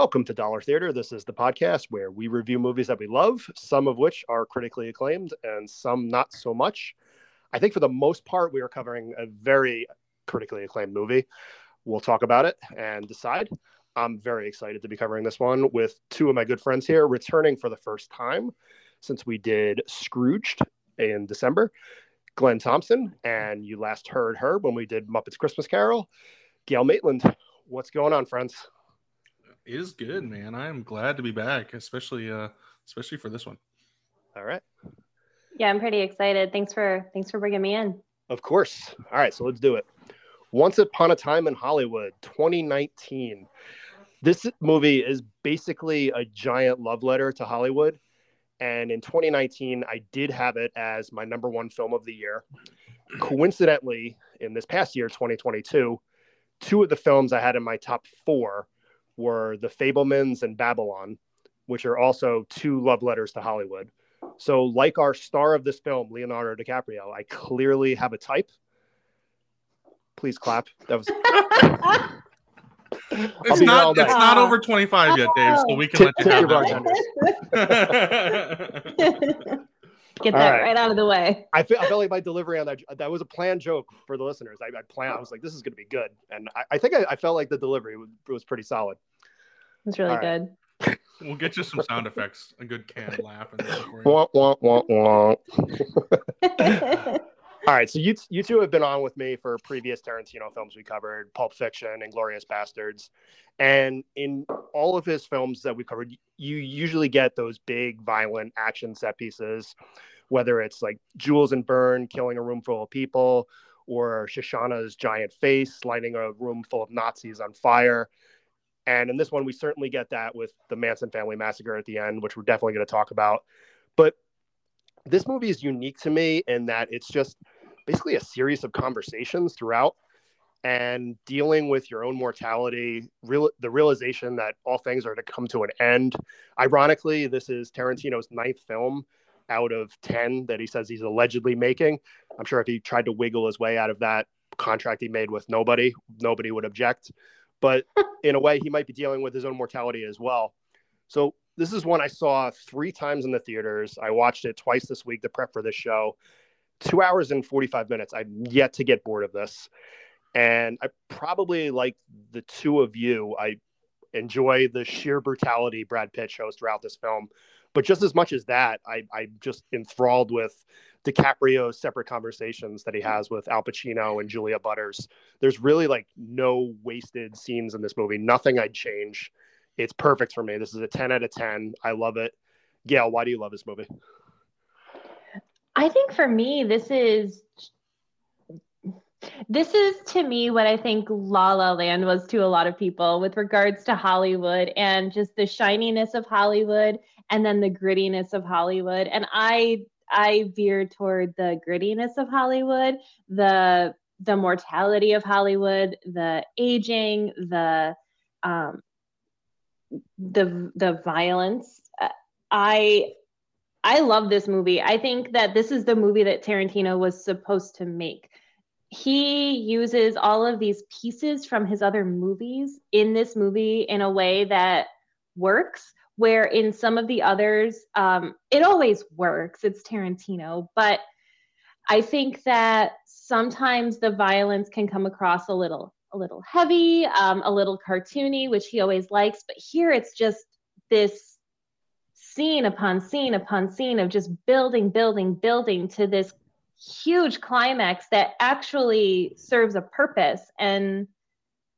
Welcome to Dollar Theater. This is the podcast where we review movies that we love, some of which are critically acclaimed and some not so much. I think for the most part, we are covering a very critically acclaimed movie. We'll talk about it and decide. I'm very excited to be covering this one with two of my good friends here returning for the first time since we did Scrooged in December. Glenn Thompson, and you last heard her when we did Muppets Christmas Carol. Gail Maitland, what's going on, friends? It is good, man. I am glad to be back, especially uh especially for this one. All right. Yeah, I'm pretty excited. Thanks for thanks for bringing me in. Of course. All right, so let's do it. Once Upon a Time in Hollywood, 2019. This movie is basically a giant love letter to Hollywood. And in 2019, I did have it as my number one film of the year. Coincidentally, in this past year, 2022, two of the films I had in my top four were The Fabelmans and Babylon, which are also two love letters to Hollywood. So, like our star of this film, Leonardo DiCaprio, I clearly have a type. Please clap. That was. it's not. It's not over twenty five yet, Dave. So we can let you have that. Get that right. right. out of the way. I feel, I felt like my delivery on that that was a planned joke for the listeners. I, I planned. I was like, this is going to be good, and I, I think I, I, felt like the delivery was, was pretty solid. It was really All good. Right. We'll get you some sound effects, a good canned laugh. wah, wah, wah, wah. All right, so you you two have been on with me for previous Tarantino films we covered, Pulp Fiction and Glorious Bastards, and in all of his films that we covered, you usually get those big violent action set pieces, whether it's like Jules and Verne killing a room full of people, or Shosanna's giant face lighting a room full of Nazis on fire. And in this one, we certainly get that with the Manson family massacre at the end, which we're definitely going to talk about. But this movie is unique to me in that it's just basically a series of conversations throughout and dealing with your own mortality, real, the realization that all things are to come to an end. Ironically, this is Tarantino's ninth film out of 10 that he says he's allegedly making. I'm sure if he tried to wiggle his way out of that contract he made with nobody, nobody would object. But in a way, he might be dealing with his own mortality as well. So this is one I saw three times in the theaters. I watched it twice this week to prep for this show. Two hours and 45 minutes. I'm yet to get bored of this. And I probably like the two of you. I enjoy the sheer brutality Brad Pitt shows throughout this film. But just as much as that, I, I'm just enthralled with DiCaprio's separate conversations that he has with Al Pacino and Julia Butters. There's really like no wasted scenes in this movie. Nothing I'd change. It's perfect for me. This is a 10 out of 10. I love it. Gail, why do you love this movie? I think for me, this is this is to me what I think La La Land was to a lot of people with regards to Hollywood and just the shininess of Hollywood and then the grittiness of Hollywood. And I I veer toward the grittiness of Hollywood, the the mortality of Hollywood, the aging, the um, the the violence. I I love this movie. I think that this is the movie that Tarantino was supposed to make. He uses all of these pieces from his other movies in this movie in a way that works. Where in some of the others, um, it always works. It's Tarantino, but I think that sometimes the violence can come across a little a little heavy, um, a little cartoony, which he always likes. But here it's just this scene upon scene upon scene of just building, building, building to this huge climax that actually serves a purpose. And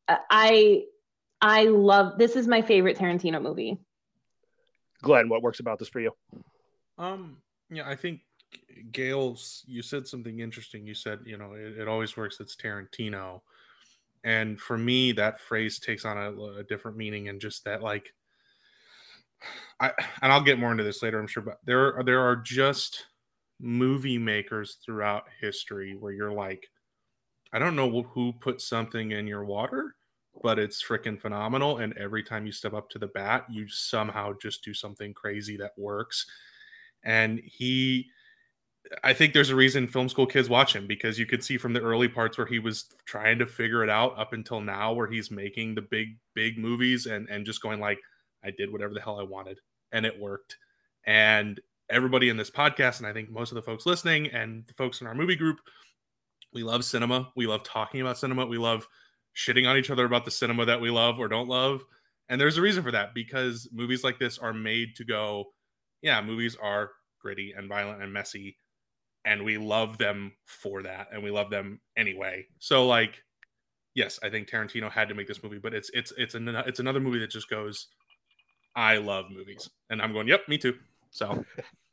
uh, I, I love this is my favorite Tarantino movie. Glenn, what works about this for you? Um, yeah, I think Gail's. You said something interesting. You said, you know, it, it always works. It's Tarantino and for me that phrase takes on a, a, different meaning and just that like i and i'll get more into this later i'm sure but there are there are just movie makers throughout history where you're like i don't know who put something in your water but it's freaking phenomenal and every time you step up to the bat you somehow just do something crazy that works and he I think there's a reason film school kids watch him because you could see from the early parts where he was trying to figure it out up until now where he's making the big big movies and and just going like I did whatever the hell I wanted, and it worked. And everybody in this podcast, and I think most of the folks listening and the folks in our movie group, we love cinema. We love talking about cinema. We love shitting on each other about the cinema that we love or don't love. And there's a reason for that because movies like this are made to go, yeah, movies are gritty and violent and messy. And we love them for that. And we love them anyway. So, like, yes, I think Tarantino had to make this movie, but it's it's it's an, it's another movie that just goes, I love movies, and I'm going, yep, me too. So,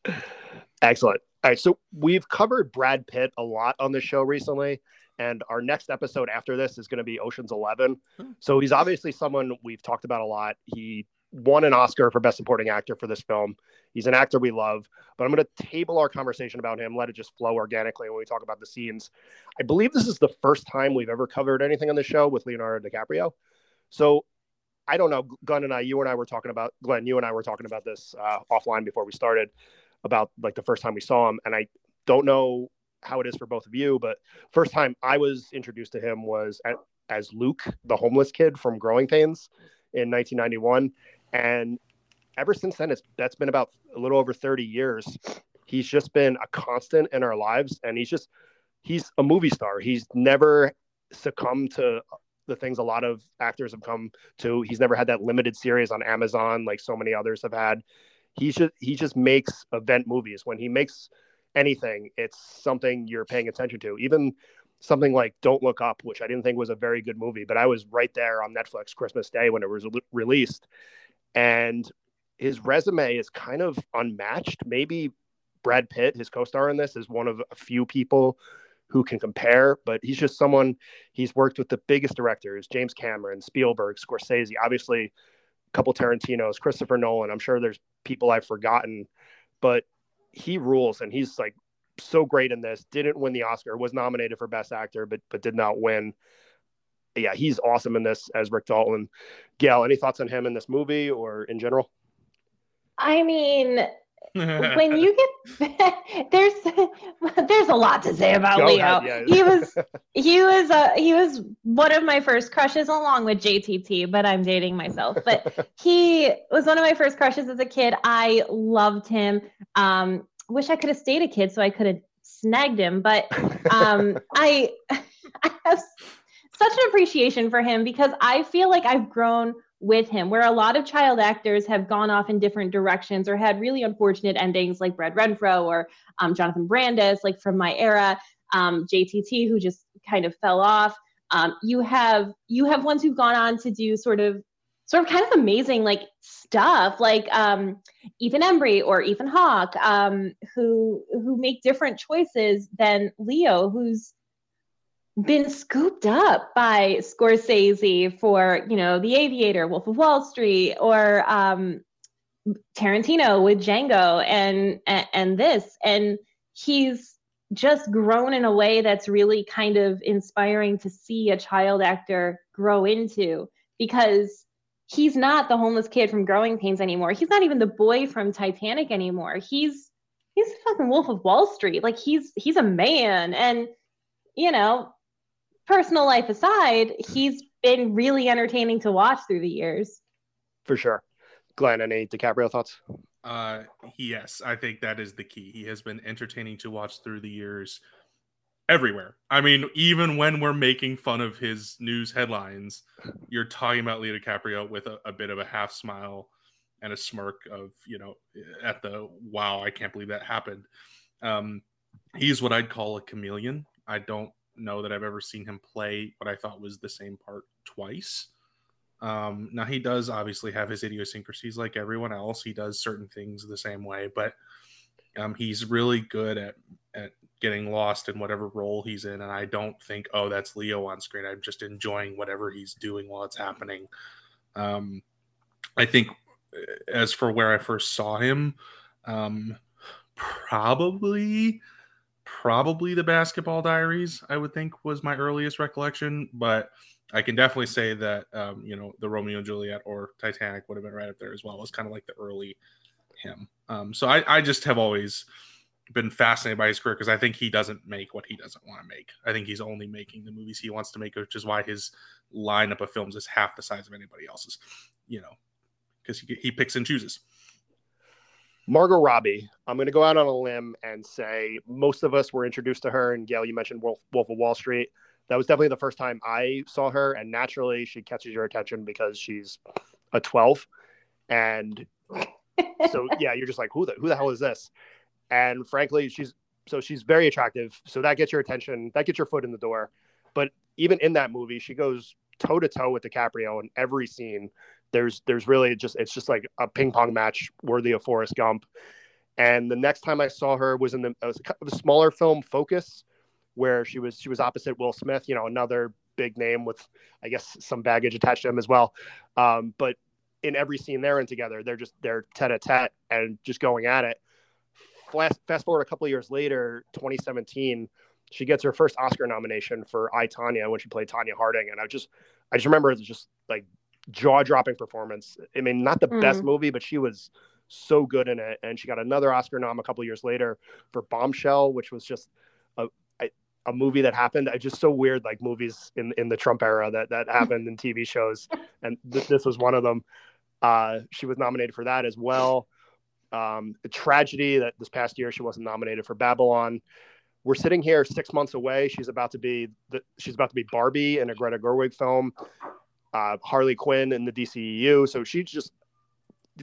excellent. All right, so we've covered Brad Pitt a lot on the show recently, and our next episode after this is going to be Ocean's Eleven. Hmm. So he's obviously someone we've talked about a lot. He won an Oscar for Best Supporting Actor for this film. He's an actor we love, but I'm going to table our conversation about him, let it just flow organically when we talk about the scenes. I believe this is the first time we've ever covered anything on the show with Leonardo DiCaprio. So I don't know, Glenn and I, you and I were talking about, Glenn, you and I were talking about this uh, offline before we started about like the first time we saw him. And I don't know how it is for both of you, but first time I was introduced to him was at, as Luke, the homeless kid from Growing Pains in 1991. And ever since then, it's that's been about a little over 30 years. He's just been a constant in our lives, and he's just he's a movie star. He's never succumbed to the things a lot of actors have come to. He's never had that limited series on Amazon like so many others have had. He just he just makes event movies. When he makes anything, it's something you're paying attention to. Even something like Don't Look Up, which I didn't think was a very good movie, but I was right there on Netflix Christmas Day when it was released. And his resume is kind of unmatched. Maybe Brad Pitt, his co-star in this, is one of a few people who can compare, but he's just someone he's worked with the biggest directors, James Cameron, Spielberg, Scorsese, obviously a couple Tarantino's, Christopher Nolan. I'm sure there's people I've forgotten, but he rules and he's like so great in this. Didn't win the Oscar, was nominated for best actor, but but did not win. Yeah, he's awesome in this as Rick Dalton. Gail, any thoughts on him in this movie or in general? I mean, when you get there's there's a lot to say about Go Leo. yeah. He was he was uh, he was one of my first crushes along with JTT, but I'm dating myself. But he was one of my first crushes as a kid. I loved him. Um, wish I could have stayed a kid so I could have snagged him, but um, I I have such an appreciation for him because I feel like I've grown with him, where a lot of child actors have gone off in different directions or had really unfortunate endings, like Brad Renfro or um, Jonathan Brandis, like from my era, um, JTT, who just kind of fell off. Um, you have you have ones who've gone on to do sort of sort of kind of amazing like stuff, like um, Ethan Embry or Ethan Hawke, um, who who make different choices than Leo, who's been scooped up by Scorsese for, you know, The Aviator, Wolf of Wall Street, or um, Tarantino with Django and, and and this. And he's just grown in a way that's really kind of inspiring to see a child actor grow into because he's not the homeless kid from Growing Pains anymore. He's not even the boy from Titanic anymore. He's he's fucking Wolf of Wall Street. Like he's he's a man and you know, personal life aside, he's been really entertaining to watch through the years. For sure. Glenn, any DiCaprio thoughts? Uh, yes, I think that is the key. He has been entertaining to watch through the years everywhere. I mean, even when we're making fun of his news headlines, you're talking about Leo DiCaprio with a, a bit of a half smile and a smirk of, you know, at the wow, I can't believe that happened. Um, he's what I'd call a chameleon. I don't know that I've ever seen him play what I thought was the same part twice. Um, now he does obviously have his idiosyncrasies like everyone else. He does certain things the same way, but um, he's really good at at getting lost in whatever role he's in. And I don't think, oh, that's Leo on screen. I'm just enjoying whatever he's doing while it's happening. Um, I think uh, as for where I first saw him, um, probably probably the basketball diaries i would think was my earliest recollection but i can definitely say that um, you know the romeo and juliet or titanic would have been right up there as well. It was kind of like the early him. Um, so I, I just have always been fascinated by his career because i think he doesn't make what he doesn't want to make. I think he's only making the movies he wants to make which is why his lineup of films is half the size of anybody else's you know because he, he picks and chooses. Margot Robbie, I'm going to go out on a limb and say most of us were introduced to her. And Gail, you mentioned Wolf, Wolf of Wall Street. That was definitely the first time I saw her. And naturally, she catches your attention because she's a 12. And so, yeah, you're just like, who the, who the hell is this? And frankly, she's so she's very attractive. So that gets your attention, that gets your foot in the door. But even in that movie, she goes toe to toe with DiCaprio in every scene there's there's really just it's just like a ping pong match worthy of Forrest Gump. And the next time I saw her was in the was a smaller film Focus, where she was she was opposite Will Smith, you know, another big name with I guess some baggage attached to him as well. Um, but in every scene they're in together, they're just they're tete a tete and just going at it. Fast, fast forward a couple years later, 2017, she gets her first Oscar nomination for I Tonya when she played Tonya Harding, and I just I just remember just like jaw dropping performance. I mean, not the mm. best movie, but she was so good in it. And she got another Oscar nom a couple years later for Bombshell, which was just a, a, a movie that happened. I just so weird, like movies in, in the Trump era that, that happened in TV shows. And th- this was one of them. Uh, she was nominated for that as well. Um, a tragedy that this past year she wasn't nominated for Babylon. We're sitting here six months away. She's about to be the, she's about to be Barbie in a Greta Gerwig film uh, Harley Quinn in the DCEU. So she's just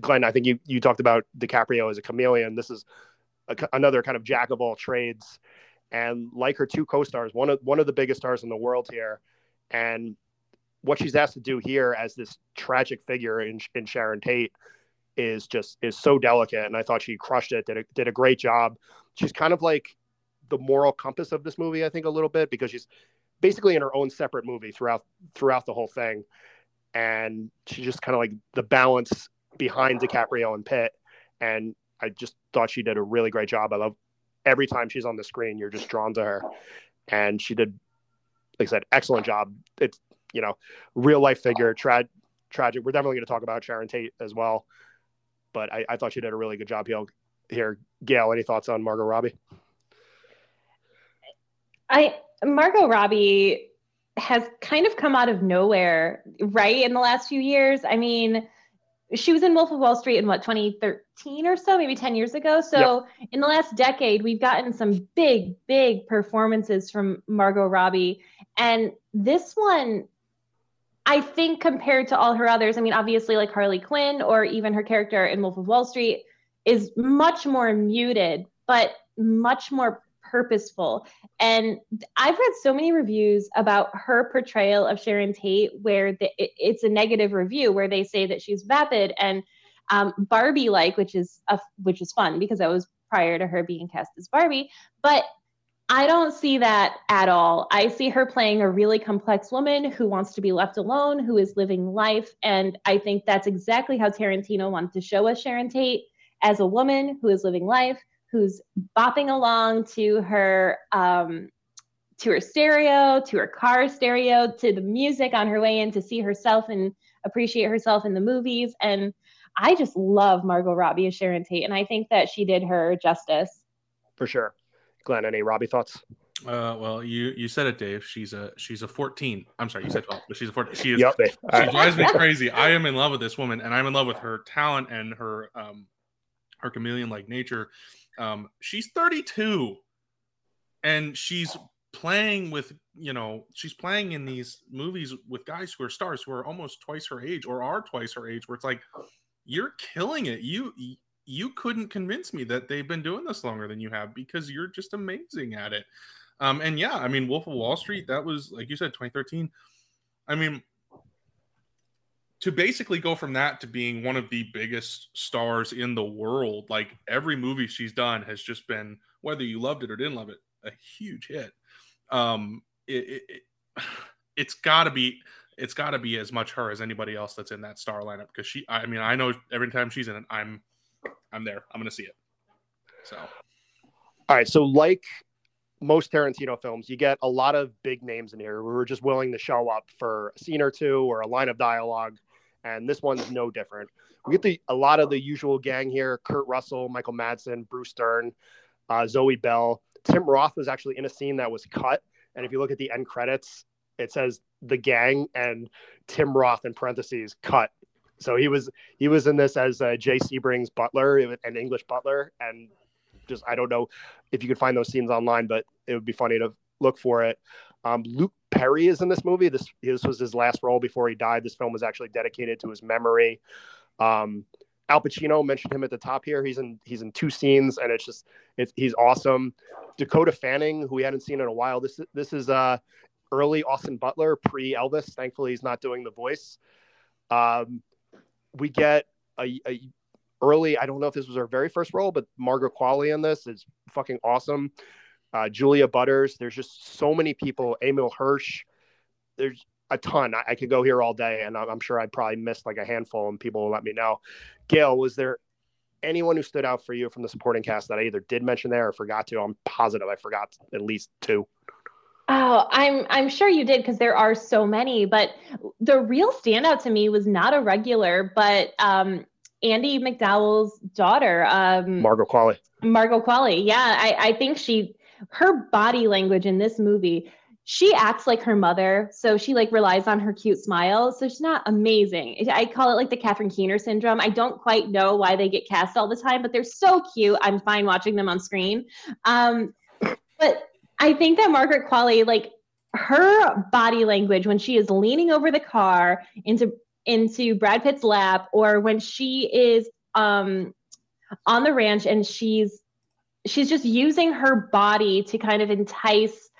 Glenn. I think you you talked about DiCaprio as a chameleon. This is a, another kind of jack of all trades, and like her two co-stars, one of one of the biggest stars in the world here, and what she's asked to do here as this tragic figure in, in Sharon Tate is just is so delicate, and I thought she crushed it. Did a, did a great job. She's kind of like the moral compass of this movie, I think, a little bit because she's basically in her own separate movie throughout throughout the whole thing, and she just kind of like the balance behind DiCaprio and Pitt, and I just thought she did a really great job. I love every time she's on the screen, you're just drawn to her, and she did, like I said, excellent job. It's you know, real life figure, tra- tragic. We're definitely going to talk about Sharon Tate as well, but I, I thought she did a really good job here. Here, Gail, any thoughts on Margot Robbie? I Margot Robbie has kind of come out of nowhere, right? In the last few years. I mean, she was in Wolf of Wall Street in what 2013 or so, maybe 10 years ago. So yep. in the last decade, we've gotten some big, big performances from Margot Robbie, and this one, I think, compared to all her others, I mean, obviously, like Harley Quinn or even her character in Wolf of Wall Street, is much more muted, but much more purposeful. And I've read so many reviews about her portrayal of Sharon Tate where the, it, it's a negative review where they say that she's vapid and um, Barbie like, which is a, which is fun because that was prior to her being cast as Barbie. But I don't see that at all. I see her playing a really complex woman who wants to be left alone, who is living life. And I think that's exactly how Tarantino wanted to show us Sharon Tate as a woman who is living life, who's bopping along to her um, to her stereo, to her car stereo, to the music on her way in to see herself and appreciate herself in the movies. And I just love Margot Robbie as Sharon Tate, and I think that she did her justice. For sure. Glenn, any Robbie thoughts? Uh, well, you you said it, Dave. She's a she's a 14. I'm sorry, you said 12, but she's a 14. She is. Yep. She drives me crazy. I am in love with this woman, and I'm in love with her talent and her um her chameleon like nature. Um, she's 32 and she's playing with, you know, she's playing in these movies with guys who are stars who are almost twice her age or are twice her age, where it's like, you're killing it. You, you couldn't convince me that they've been doing this longer than you have because you're just amazing at it. Um, and yeah, I mean, Wolf of Wall Street, that was, like you said, 2013. I mean, to basically go from that to being one of the biggest stars in the world like every movie she's done has just been whether you loved it or didn't love it a huge hit. Um it, it, it has got to be it's got to be as much her as anybody else that's in that star lineup because she i mean i know every time she's in it i'm i'm there. I'm gonna see it. So. All right so like most Tarantino films, you get a lot of big names in here who are just willing to show up for a scene or two or a line of dialogue and this one's no different. We get the a lot of the usual gang here: Kurt Russell, Michael Madsen, Bruce Dern, uh, Zoe Bell. Tim Roth was actually in a scene that was cut, and if you look at the end credits, it says the gang and Tim Roth in parentheses cut So he was he was in this as uh, Jay Sebring's butler, an English butler, and just I don't know if you could find those scenes online, but it would be funny to look for it. Um, Luke Perry is in this movie. This this was his last role before he died. This film was actually dedicated to his memory. Um, Al Pacino mentioned him at the top here. He's in he's in two scenes, and it's just it's, he's awesome. Dakota Fanning, who we hadn't seen in a while. This this is uh early Austin Butler, pre Elvis. Thankfully, he's not doing the voice. Um, we get a, a, early. I don't know if this was her very first role, but Margaret Qualley in this is fucking awesome. Uh, Julia Butters. There's just so many people. Emile Hirsch. There's a ton. I, I, could go here all day, and I'm, I'm sure I'd probably missed like a handful, and people will let me know. Gail, was there anyone who stood out for you from the supporting cast that I either did mention there or forgot to? I'm positive I forgot at least two. Oh, I'm I'm sure you did because there are so many. But the real standout to me was not a regular, but um, Andie MacDowell's daughter, um, Margot Qualley. Margot Qualley, yeah, I, I think she her body language in this movie. She acts like her mother, so she like relies on her cute smile. So she's not amazing. I call it like the Catherine Keener syndrome. I don't quite know why they get cast all the time, but they're so cute. I'm fine watching them on screen. Um, but I think that Margaret Qualley, like her body language when she is leaning over the car into into Brad Pitt's lap, or when she is um, on the ranch and she's she's just using her body to kind of entice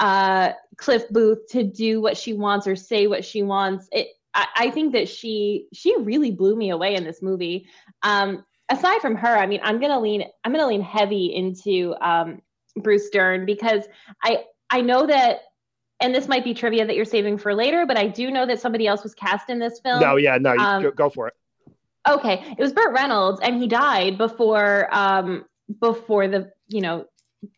uh, Cliff Booth to do what she wants or say what she wants. It, I, I think that she she really blew me away in this movie. Um, aside from her, I mean, I'm gonna lean I'm gonna lean heavy into um, Bruce Dern because I I know that and this might be trivia that you're saving for later, but I do know that somebody else was cast in this film. No, yeah, no, um, go for it. Okay, it was Burt Reynolds, and he died before um, before the you know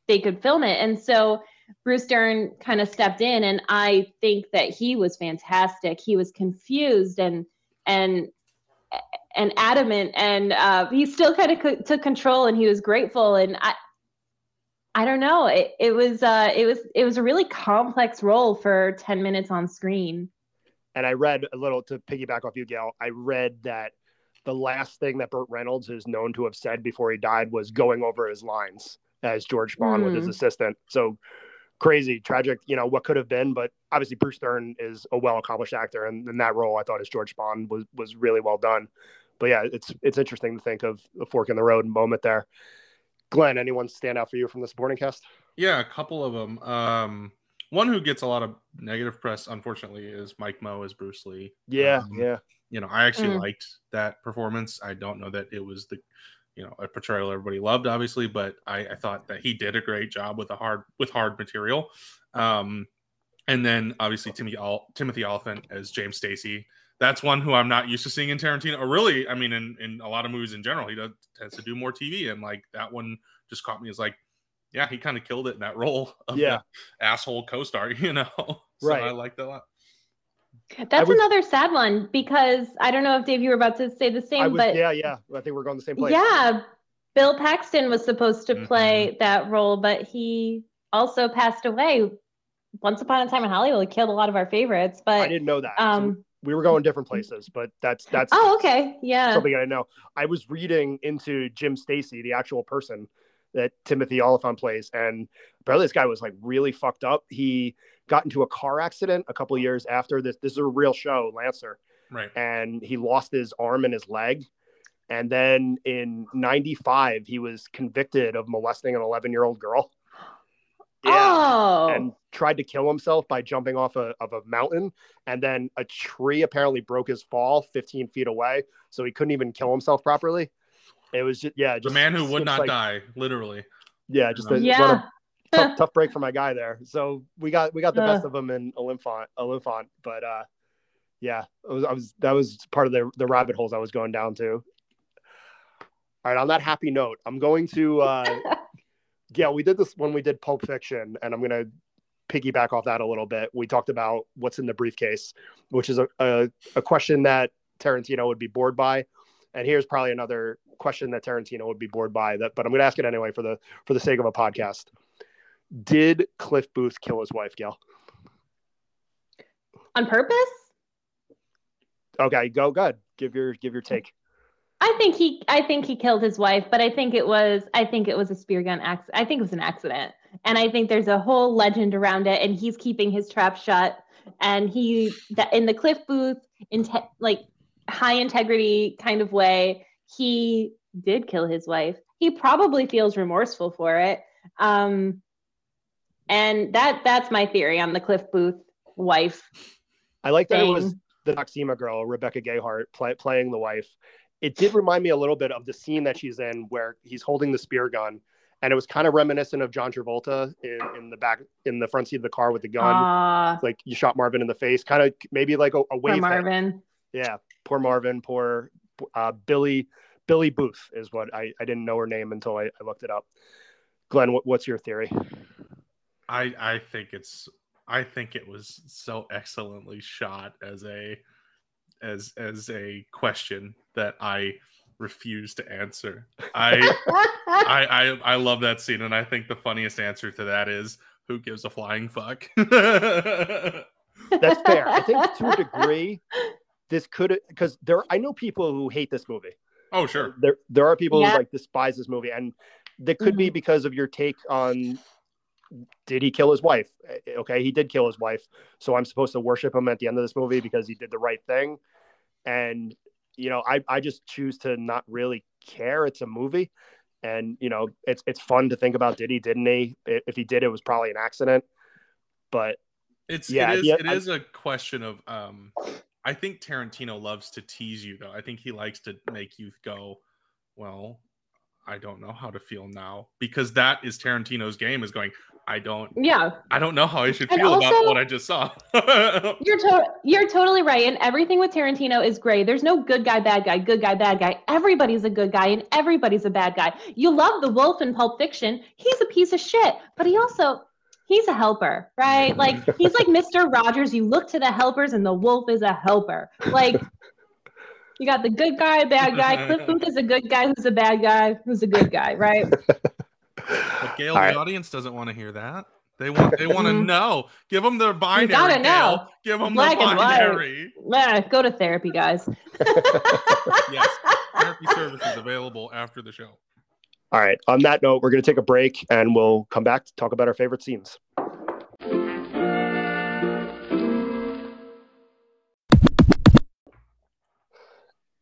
they could film it, and so Bruce Dern kind of stepped in, and I think that he was fantastic. He was confused and and and adamant, and uh, he still kind of took control, and he was grateful, and I I don't know. It, it was uh, it was it was a really complex role for ten minutes on screen. And I read a little to piggyback off you, Gail. I read that the last thing that Burt Reynolds is known to have said before he died was going over his lines as George Spahn mm. with his hmm. assistant. So crazy, tragic. You know what could have been, but obviously Bruce Dern is a well accomplished actor, and in that role, I thought as George Spahn was was really well done. But yeah, it's it's interesting to think of a fork in the road moment there. Glenn, anyone stand out for you from the supporting cast? Yeah, a couple of them. Um, one who gets a lot of negative press, unfortunately, is Mike Moh as Bruce Lee. Yeah, um, yeah. You know, I actually mm. liked that performance. I don't know that it was the, you know, a portrayal everybody loved, obviously, but I, I thought that he did a great job with a hard with hard material. Um, and then obviously Timothy Al- Timothy Olyphant as James Stacy that's one who I'm not used to seeing in Tarantino. Or really, I mean, in, in a lot of movies in general, he does tends to do more TV, and like that one just caught me as like, yeah, he kind of killed it in that role of yeah. asshole co-star, you know. so right. I liked that a lot. That's was, another sad one because I don't know if Dave, you were about to say the same, was, but yeah, yeah, I think we're going the same place. Yeah, Bill Paxton was supposed to play mm-hmm. that role, but he also passed away. Once upon a time in Hollywood, he killed a lot of our favorites. But I didn't know that. Um, so we were going different places, but that's that's oh okay, yeah, something I know. I was reading into Jim Stacy, the actual person that Timothy Olyphant plays, and apparently this guy was like really fucked up. He got into a car accident a couple years after this. This is a real show, Lancer, right? And he lost his arm and his leg. And then in 95, he was convicted of molesting an 11 year old girl. Yeah. Oh. And tried to kill himself by jumping off a, of a mountain. And then a tree apparently broke his fall 15 feet away. So he couldn't even kill himself properly. It was just, yeah. Just the man who would not like, die, literally. Yeah. Just a, yeah. Tough, tough break for my guy there. So we got, we got the uh. best of him in Olyphant, Olyphant. But, uh, yeah, was, I was, that was part of the, the rabbit holes I was going down to. All right. On that happy note, I'm going to, uh, yeah, we did this when we did Pulp Fiction, and I'm going to piggyback off that a little bit. We talked about what's in the briefcase, which is a, a, a, question that Tarantino would be bored by. And here's probably another question that Tarantino would be bored by that, but I'm going to ask it anyway for the for the sake of a podcast. Did Cliff Booth kill his wife, Gail? On purpose? Okay, go good. Give your give your take. I think he I think he killed his wife, but I think it was I think it was a spear gun accident. I think it was an accident. And I think there's a whole legend around it and he's keeping his trap shut and he that in the Cliff Booth in te- like high integrity kind of way, he did kill his wife. He probably feels remorseful for it. Um and that that's my theory on the Cliff Booth wife. I like that thing. it was the Noxzema girl, Rebecca Gayheart, play, playing the wife. It did remind me a little bit of the scene that she's in where he's holding the spear gun, and it was kind of reminiscent of John Travolta in, in the back in the front seat of the car with the gun. Uh, like you shot Marvin in the face, kind of maybe like a, a wave. Marvin. Yeah, poor Marvin, poor uh, Billy. Billie Booth is what I, I didn't know her name until I, I looked it up. Glenn, what, what's your theory? I I think it's I think it was so excellently shot as a as as a question that I refuse to answer. I, I I I love that scene, and I think the funniest answer to that is who gives a flying fuck. That's fair. I think to a degree, this could because there I know people who hate this movie. Oh sure. There there are people yeah. who like despise this movie, and that could mm-hmm. be because of your take on did he kill his wife? Eh, okay, he did kill his wife. So I'm supposed to worship him at the end of this movie because he did the right thing. And, you know, I, I just choose to not really care. It's a movie. And, you know, it's it's fun to think about did he, didn't he? If he did, it was probably an accident. But it's yeah, it is, yeah, it is a question of um I think Tarantino loves to tease you though. I think he likes to make you go, well, I don't know how to feel now because that is Tarantino's game is going, I don't. Yeah. I don't know how I should feel also, about what I just saw. you're to- you're totally right, and everything with Tarantino is gray. There's no good guy, bad guy, good guy, bad guy. Everybody's a good guy, and everybody's a bad guy. You love the wolf in Pulp Fiction. He's a piece of shit, but he also he's a helper, right? Like he's like Mr. Rogers. You look to the helpers, and the wolf is a helper. Like. You got the good guy, bad guy. Cliff Booth is a good guy who's a bad guy who's a good guy, right? But Gail, All the audience doesn't want to hear that. They want they want to mm-hmm. know. Give them their binary. You gotta know. Give them Black the binary. Yeah, go to therapy, guys. yes, therapy services available after the show. All right. On that note, we're going to take a break and we'll come back to talk about our favorite scenes.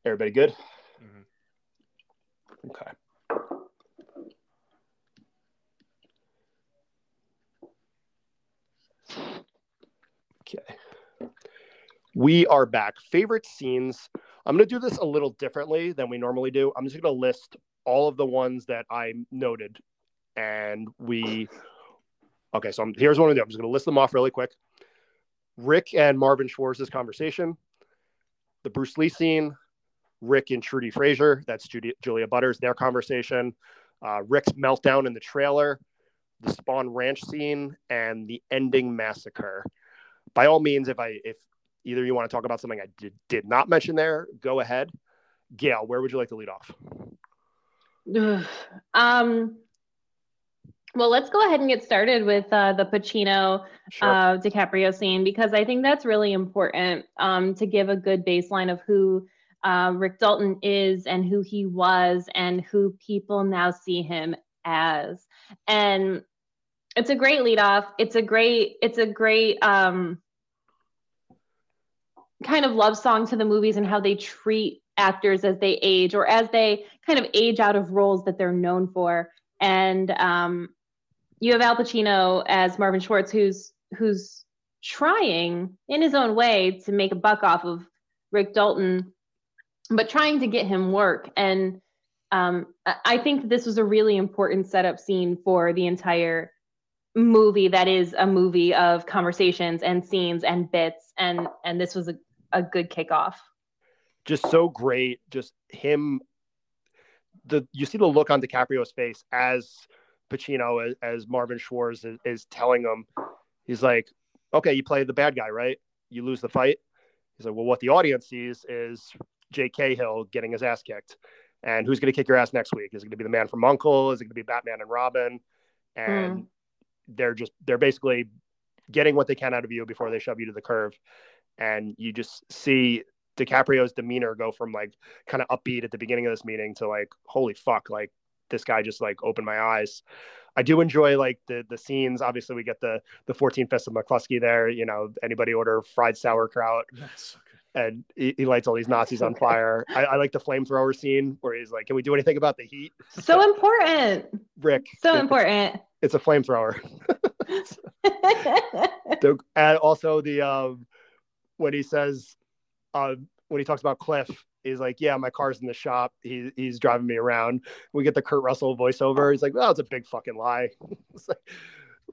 Everybody good? Mm-hmm. Okay. Okay. We are back. Favorite scenes. I'm going to do this a little differently than we normally do. I'm just going to list all of the ones that I noted. And we, okay, so I'm, here's one of them. I'm just going to list them off really quick. Rick and Marvin Schwartz's conversation, the Bruce Lee scene, Rick and Trudy Frazier, that's Judy, Julia Butters, their conversation, uh, Rick's meltdown in the trailer, the Spahn Ranch scene, and the ending massacre by all means, if I if either you want to talk about something I did, did not mention there, go ahead. Gail, where would you like to lead off? um, well, let's go ahead and get started with uh, the Pacino sure. uh, DiCaprio scene because I think that's really important um, to give a good baseline of who uh, Rick Dalton is and who he was and who people now see him as. And it's a great lead off. It's a great, it's a great um, kind of love song to the movies and how they treat actors as they age or as they kind of age out of roles that they're known for. And um, you have Al Pacino as Marvin Schwartz, who's who's trying in his own way to make a buck off of Rick Dalton, but trying to get him work. And um, I think this was a really important setup scene for the entire movie that is a movie of conversations and scenes and bits and and this was a, a good kickoff. Just so great just him the you see the look on DiCaprio's face as Pacino as, as Marvin Schwartz is, is telling him. He's like okay you play the bad guy right? You lose the fight. He's like well what the audience sees is Jake Cahill getting his ass kicked. And who's going to kick your ass next week? Is it going to be the man from Uncle? Is it going to be Batman and Robin? And mm they're just they're basically getting what they can out of you before they shove you to the curve and you just see DiCaprio's demeanor go from like kind of upbeat at the beginning of this meeting to like holy fuck like this guy just like opened my eyes. I do enjoy like the the scenes. Obviously, we get the the 14 Fists of McCluskey there. You know, anybody order fried sauerkraut? That's okay. And he, he lights all these Nazis on fire. I, I like the flamethrower scene where he's like, "Can we do anything about the heat?" So important. Rick, So it's- important. It's a flamethrower. And also the um when he says uh when he talks about Cliff, he's like, "Yeah, my car's in the shop. He, he's driving me around." We get the Kurt Russell voiceover. He's like, "Well, it's a big fucking lie." it's like,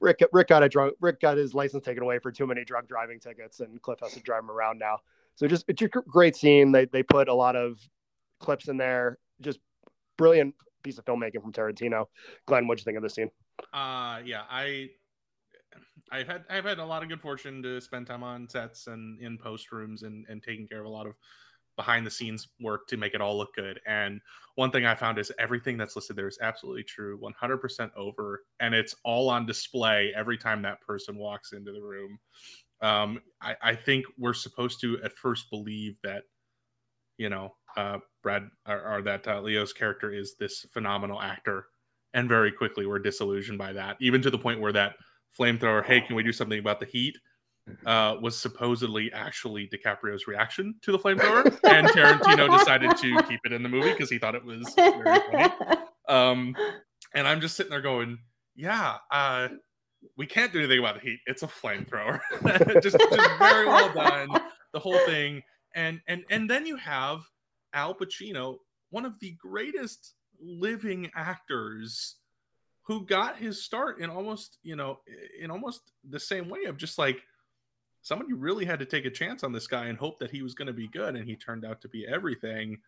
Rick Rick got a drunk. Rick got his license taken away for too many drunk driving tickets, and Cliff has to drive him around now. So just it's a great scene. They they put a lot of clips in there. Just brilliant piece of filmmaking from Tarantino. Glenn, what'd you think of this scene? Uh yeah, I I've had I've had a lot of good fortune to spend time on sets and in post rooms and and taking care of a lot of behind the scenes work to make it all look good. And one thing I found is everything that's listed there is absolutely true, 100% over, and it's all on display every time that person walks into the room. Um, I, I think we're supposed to at first believe that, you know, uh, Brad or, or that uh, Leo's character is this phenomenal actor, and very quickly we're disillusioned by that, even to the point where that flamethrower, hey, can we do something about the heat? uh, was supposedly actually DiCaprio's reaction to the flamethrower, and Tarantino decided to keep it in the movie because he thought it was very funny. Um, and I'm just sitting there going, "Yeah, uh, we can't do anything about the heat. It's a flamethrower. just, just very well done, the whole thing." And and and then you have Al Pacino, one of the greatest living actors who got his start in almost you know in almost the same way of just like somebody really had to take a chance on this guy and hope that he was going to be good and he turned out to be everything.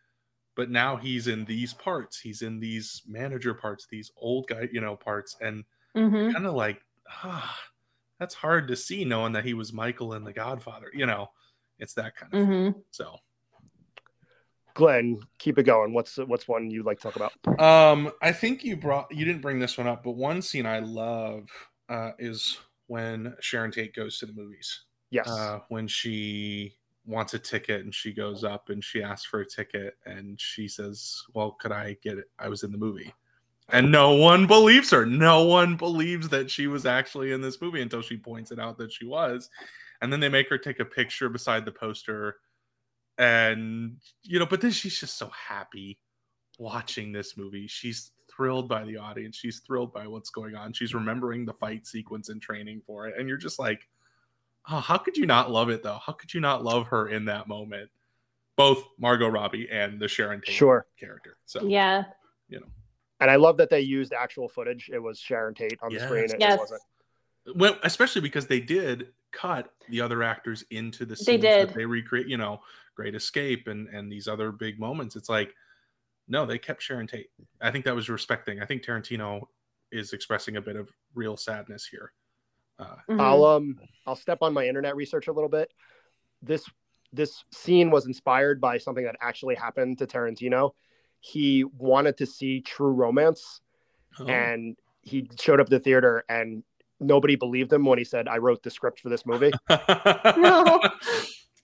But now he's in these parts. He's in these manager parts these old guy you know parts. And Mhm. kind of like ah that's hard to see knowing that he was michael in the godfather you know? It's that kind of Mhm. so Glenn, keep it going. What's what's one you'd like to talk about? Um, I think you brought you didn't bring this one up, but one scene I love uh, is when Sharon Tate goes to the movies. Yes. Uh, when she wants a ticket and she goes up and she asks for a ticket and she says, "Well, could I get it? I was in the movie." And no one believes her. No one believes that she was actually in this movie until she points it out that she was. And then they make her take a picture beside the poster. And, you know, but then she's just so happy watching this movie. She's thrilled by the audience. She's thrilled by what's going on. She's remembering the fight sequence and training for it. And you're just like, oh, how could you not love it though? How could you not love her in that moment? Both Margot Robbie and the Sharon Tate Sure. character. So Yeah. You know and I love that they used actual footage. It was Sharon Tate on the Yes. screen. It, Yes. it wasn't. well, especially because they did cut the other actors into the They scenes that they recreate, you know, Great Escape and and these other big moments. It's like, no, they kept Sharon Tate. I think that was respecting. I think Tarantino is expressing a bit of real sadness here. Uh, Mhm. I'll um I'll step on my internet research a little bit. This this scene was inspired by something that actually happened to Tarantino. He wanted to see True Romance, oh, and he showed up at the theater, and nobody believed him when he said, "I wrote the script for this movie." No.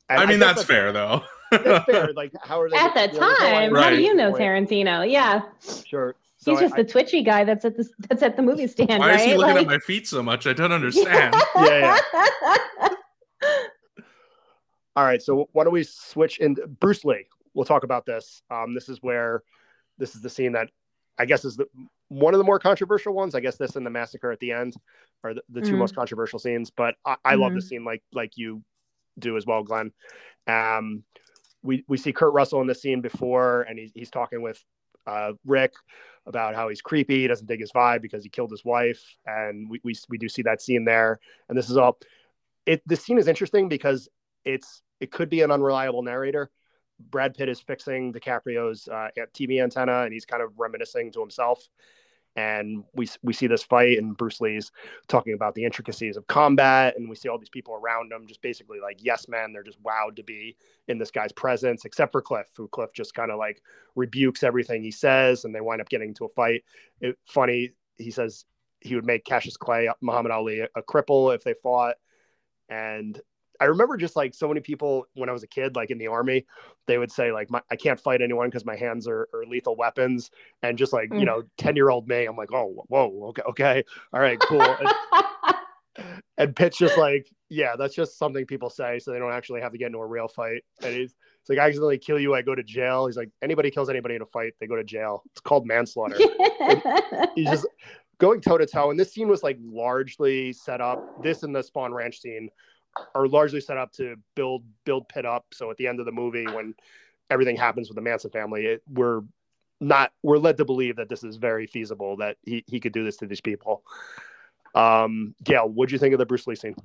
And I mean, guess that's fair though. That's fair. Like, how are they At the you know, there's time, line- how do you know Tarantino? Yeah. Sure. So He's I- just the twitchy guy that's at the that's at the movie stand, Why right? is he looking Like- at my feet so much? I don't understand. Yeah, All right, so why don't we switch in Bruce Lee? We'll talk about this. Um, this is where this is the scene that I guess is the one of the more controversial ones. I guess this and the massacre at the end are the, the two Mhm. most controversial scenes. But I, I love Mhm. the scene like like you do as well, Glenn. Um, we we see Kurt Russell in the scene before, and he's he's talking with uh, Rick about how he's creepy. He doesn't dig his vibe because he killed his wife, and we we we do see that scene there. And this is all. It the scene is interesting because it's it could be an unreliable narrator. Brad Pitt is fixing DiCaprio's uh, TV antenna, and he's kind of reminiscing to himself. And we we see this fight, and Bruce Lee's talking about the intricacies of combat, and we see all these people around him, just basically like yes, man, they're just wowed to be in this guy's presence, except for Cliff, who Cliff just kind of like rebukes everything he says, and they wind up getting into a fight. It, funny, he says he would make Cassius Clay, Muhammad Ali, a, a cripple if they fought, and I remember just like so many people when I was a kid, like in the army, they would say like, I can't fight anyone because my hands are, are, lethal weapons. And just like, mm. you know, 10 year old me, I'm like, oh, whoa, okay, okay. All right, cool. and, and Pitt's just like, yeah, that's just something people say. So they don't actually have to get into a real fight. And he's, it's like, I accidentally kill you, I go to jail. He's like, anybody kills anybody in a fight, they go to jail. It's called manslaughter. he's just going toe to toe. And this scene was like largely set up. This and the Spahn Ranch scene are largely set up to build build Pitt up. So at the end of the movie, when everything happens with the Manson family, it, we're not we're led to believe that this is very feasible that he, he could do this to these people. Um, Gail, what'd you think of the Bruce Lee scene?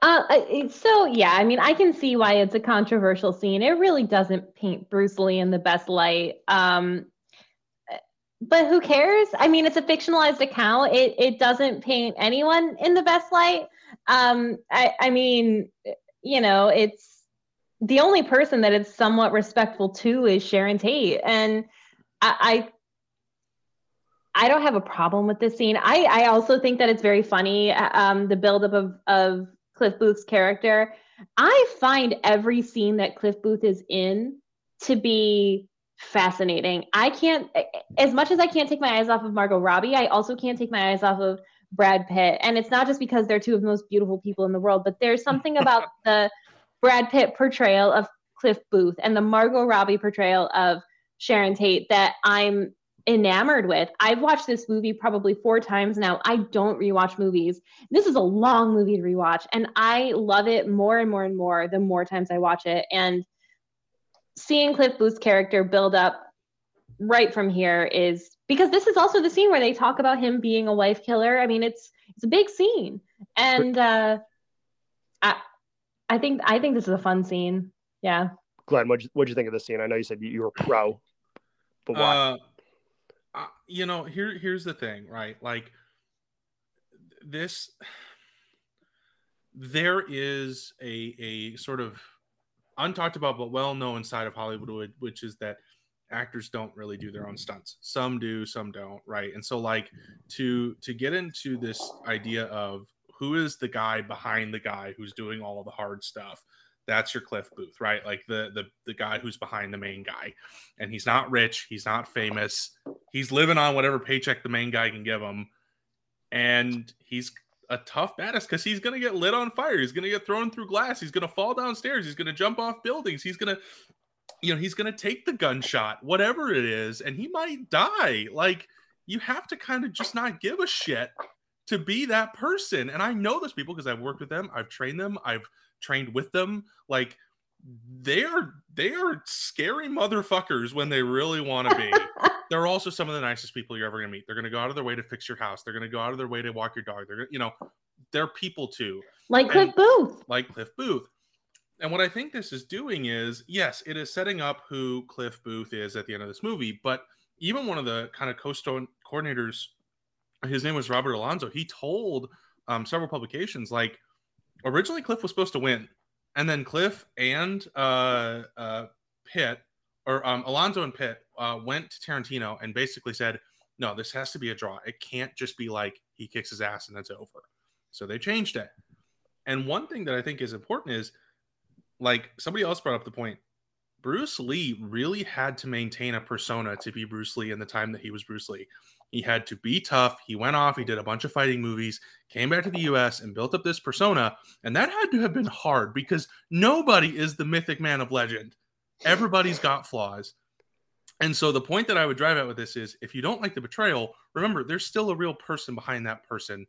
Uh, so yeah, I mean, I can see why it's a controversial scene. It really doesn't paint Bruce Lee in the best light. Um, but who cares? I mean, it's a fictionalized account. It it doesn't paint anyone in the best light. Um, I, I mean, you know, it's the only person that it's somewhat respectful to is Sharon Tate, and I, I, I don't have a problem with this scene. I, I also think that it's very funny. Um, the buildup of of Cliff Booth's character. I find every scene that Cliff Booth is in to be fascinating. I can't, as much as I can't take my eyes off of Margot Robbie, I also can't take my eyes off of Brad Pitt. And it's not just because they're two of the most beautiful people in the world, but there's something about the Brad Pitt portrayal of Cliff Booth and the Margot Robbie portrayal of Sharon Tate that I'm enamored with. I've watched this movie probably four times now. I don't rewatch movies. This is a long movie to rewatch, and I love it more and more and more the more times I watch it. And seeing Cliff Booth's character build up right from here is because this is also the scene where they talk about him being a wife killer. I mean, it's it's a big scene, and uh, I I think I think this is a fun scene. Yeah. Glenn, what what'd you think of this scene? I know you said you were pro, but why? Uh, you know, here here's the thing, right? Like this, there is a a sort of untalked about but well known side of Hollywood, which is that actors don't really do their own stunts. Some do some don't right? And so like to to get into this idea of who is the guy behind the guy who's doing all of the hard stuff that's your cliff booth right? Like the the the guy who's behind the main guy. And he's not rich he's not famous he's living on whatever paycheck the main guy can give him and he's a tough badass because he's gonna get lit on fire he's gonna get thrown through glass he's gonna fall downstairs he's gonna jump off buildings he's gonna you know, he's going to take the gunshot, whatever it is, and he might die. Like, you have to kind of just not give a shit to be that person. And I know those people because I've worked with them, I've trained them, I've trained with them. Like, they are they are scary motherfuckers when they really want to be. They're also some of the nicest people you're ever gonna meet. They're gonna go out of their way to fix your house. They're gonna go out of their way to walk your dog. They're you know, they're people too. Like Cliff Booth. Like Cliff Booth. And what I think this is doing is, yes, it is setting up who Cliff Booth is at the end of this movie. But even one of the kind of co-stone coordinators, his name was Robert Alonzo. He told um, several publications like originally Cliff was supposed to win, and then Cliff and uh, uh, Pitt or um, Alonzo and Pitt uh, went to Tarantino and basically said, "No, this has to be a draw. It can't just be like he kicks his ass and that's over." So they changed it. And one thing that I think is important is like somebody else brought up the point Bruce Lee really had to maintain a persona to be Bruce Lee in the time that he was Bruce Lee. He had to be tough. He went off, he did a bunch of fighting movies, came back to the US and built up this persona. And that had to have been hard because nobody is the mythic man of legend. Everybody's got flaws. And so the point that I would drive at with this is if you don't like the betrayal, remember there's still a real person behind that person.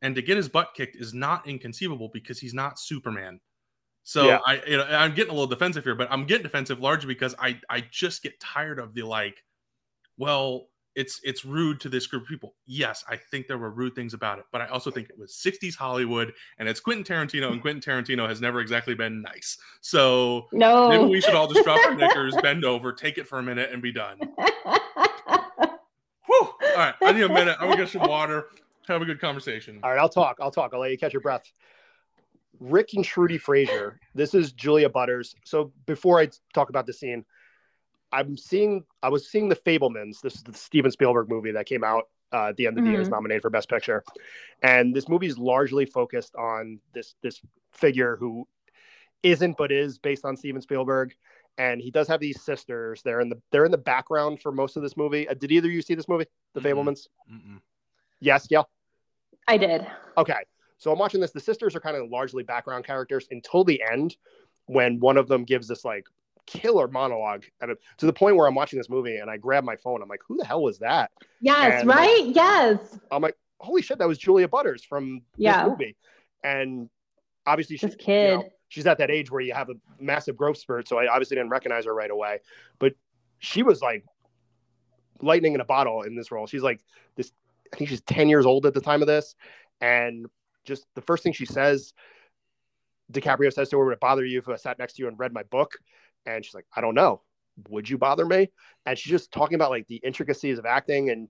And to get his butt kicked is not inconceivable because he's not Superman. So yeah. I, you know, I'm getting a little defensive here, but I'm getting defensive largely because I, I just get tired of the like, well, it's it's rude to this group of people. Yes, I think there were rude things about it, but I also think it was 60s Hollywood and it's Quentin Tarantino, and Quentin Tarantino has never exactly been nice. So no, maybe we should all just drop our knickers, bend over, take it for a minute, and be done. Whew. All right, I need a minute. I'm gonna get some water. Have a good conversation. All right, I'll talk. I'll talk. I'll let you catch your breath. Rick and Trudi Fraser. This is Julia Butters. So before I talk about the scene, I'm seeing I was seeing the Fabelmans. This is the Steven Spielberg movie that came out uh, at the end of the year is Mhm. nominated for Best Picture, and this movie is largely focused on this this figure who isn't but is based on Steven Spielberg, and he does have these sisters. They're in the they're in the background for most of this movie. Uh, did either of you see this movie, The. Fabelmans? Mm-mm. Yes, yeah. I did. Okay, so I'm watching this. The sisters are kind of largely background characters until the end, when one of them gives this like killer monologue, and to the point where I'm watching this movie and I grab my phone. I'm like, who the hell was that? Yes, And- uh, right? Yes. I'm like, holy shit, that was Julia Butters from Yeah. this movie. And obviously, she, This kid. you know, she's at that age where you have a massive growth spurt. So I obviously didn't recognize her right away. But she was like lightning in a bottle in this role. She's like this, I think she's 10 years old at the time of this. And just the first thing she says, DiCaprio says to her, Would it bother you if I sat next to you and read my book? And she's like, I don't know. Would you bother me? And she's just talking about like the intricacies of acting. And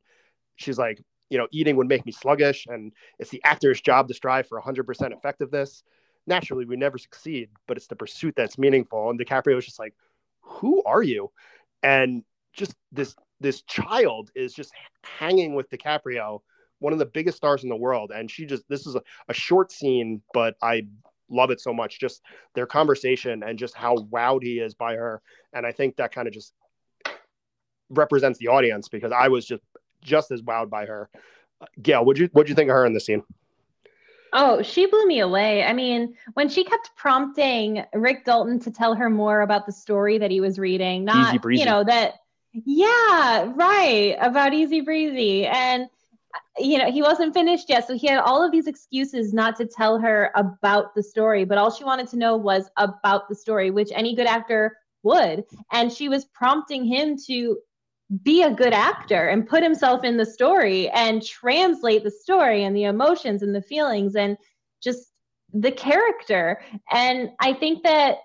she's like, you know, eating would make me sluggish. And it's the actor's job to strive for 100% effectiveness. Naturally, we never succeed, but it's the pursuit that's meaningful. And DiCaprio is just like, who are you? And just this this child is just hanging with DiCaprio, one of the biggest stars in the world. And she just this is a, a short scene, but I love it so much. Just their conversation and just how wowed he is by her. And I think that kind of just represents the audience because I was just just as wowed by her. Gail, would you what'd you think of her in the scene? Oh, she blew me away. I mean, when she kept prompting Rick Dalton to tell her more about the story that he was reading, not, you know, that, yeah, right, about Easy Breezy. And, you know, he wasn't finished yet. So he had all of these excuses not to tell her about the story, but all she wanted to know was about the story, which any good actor would. And she was prompting him to be a good actor and put himself in the story and translate the story and the emotions and the feelings and just the character and i think that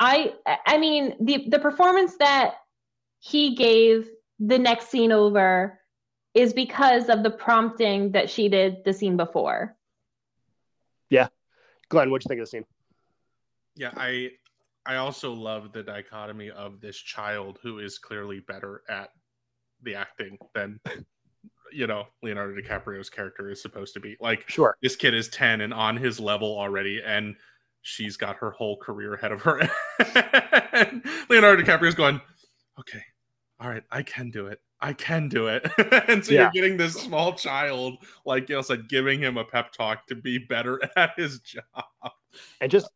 i i mean the the performance that he gave the next scene over is because of the prompting that she did the scene before Yeah. Glenn, what'd you think of the scene? Yeah, I I also love the dichotomy of this child who is clearly better at the acting than you know Leonardo DiCaprio's character is supposed to be. Like Sure. this kid is 10 and on his level already and she's got her whole career ahead of her. and Leonardo DiCaprio's going, "Okay. All right, I can do it. I can do it." and so Yeah. you're getting this small child like Gail said giving him a pep talk to be better at his job. and just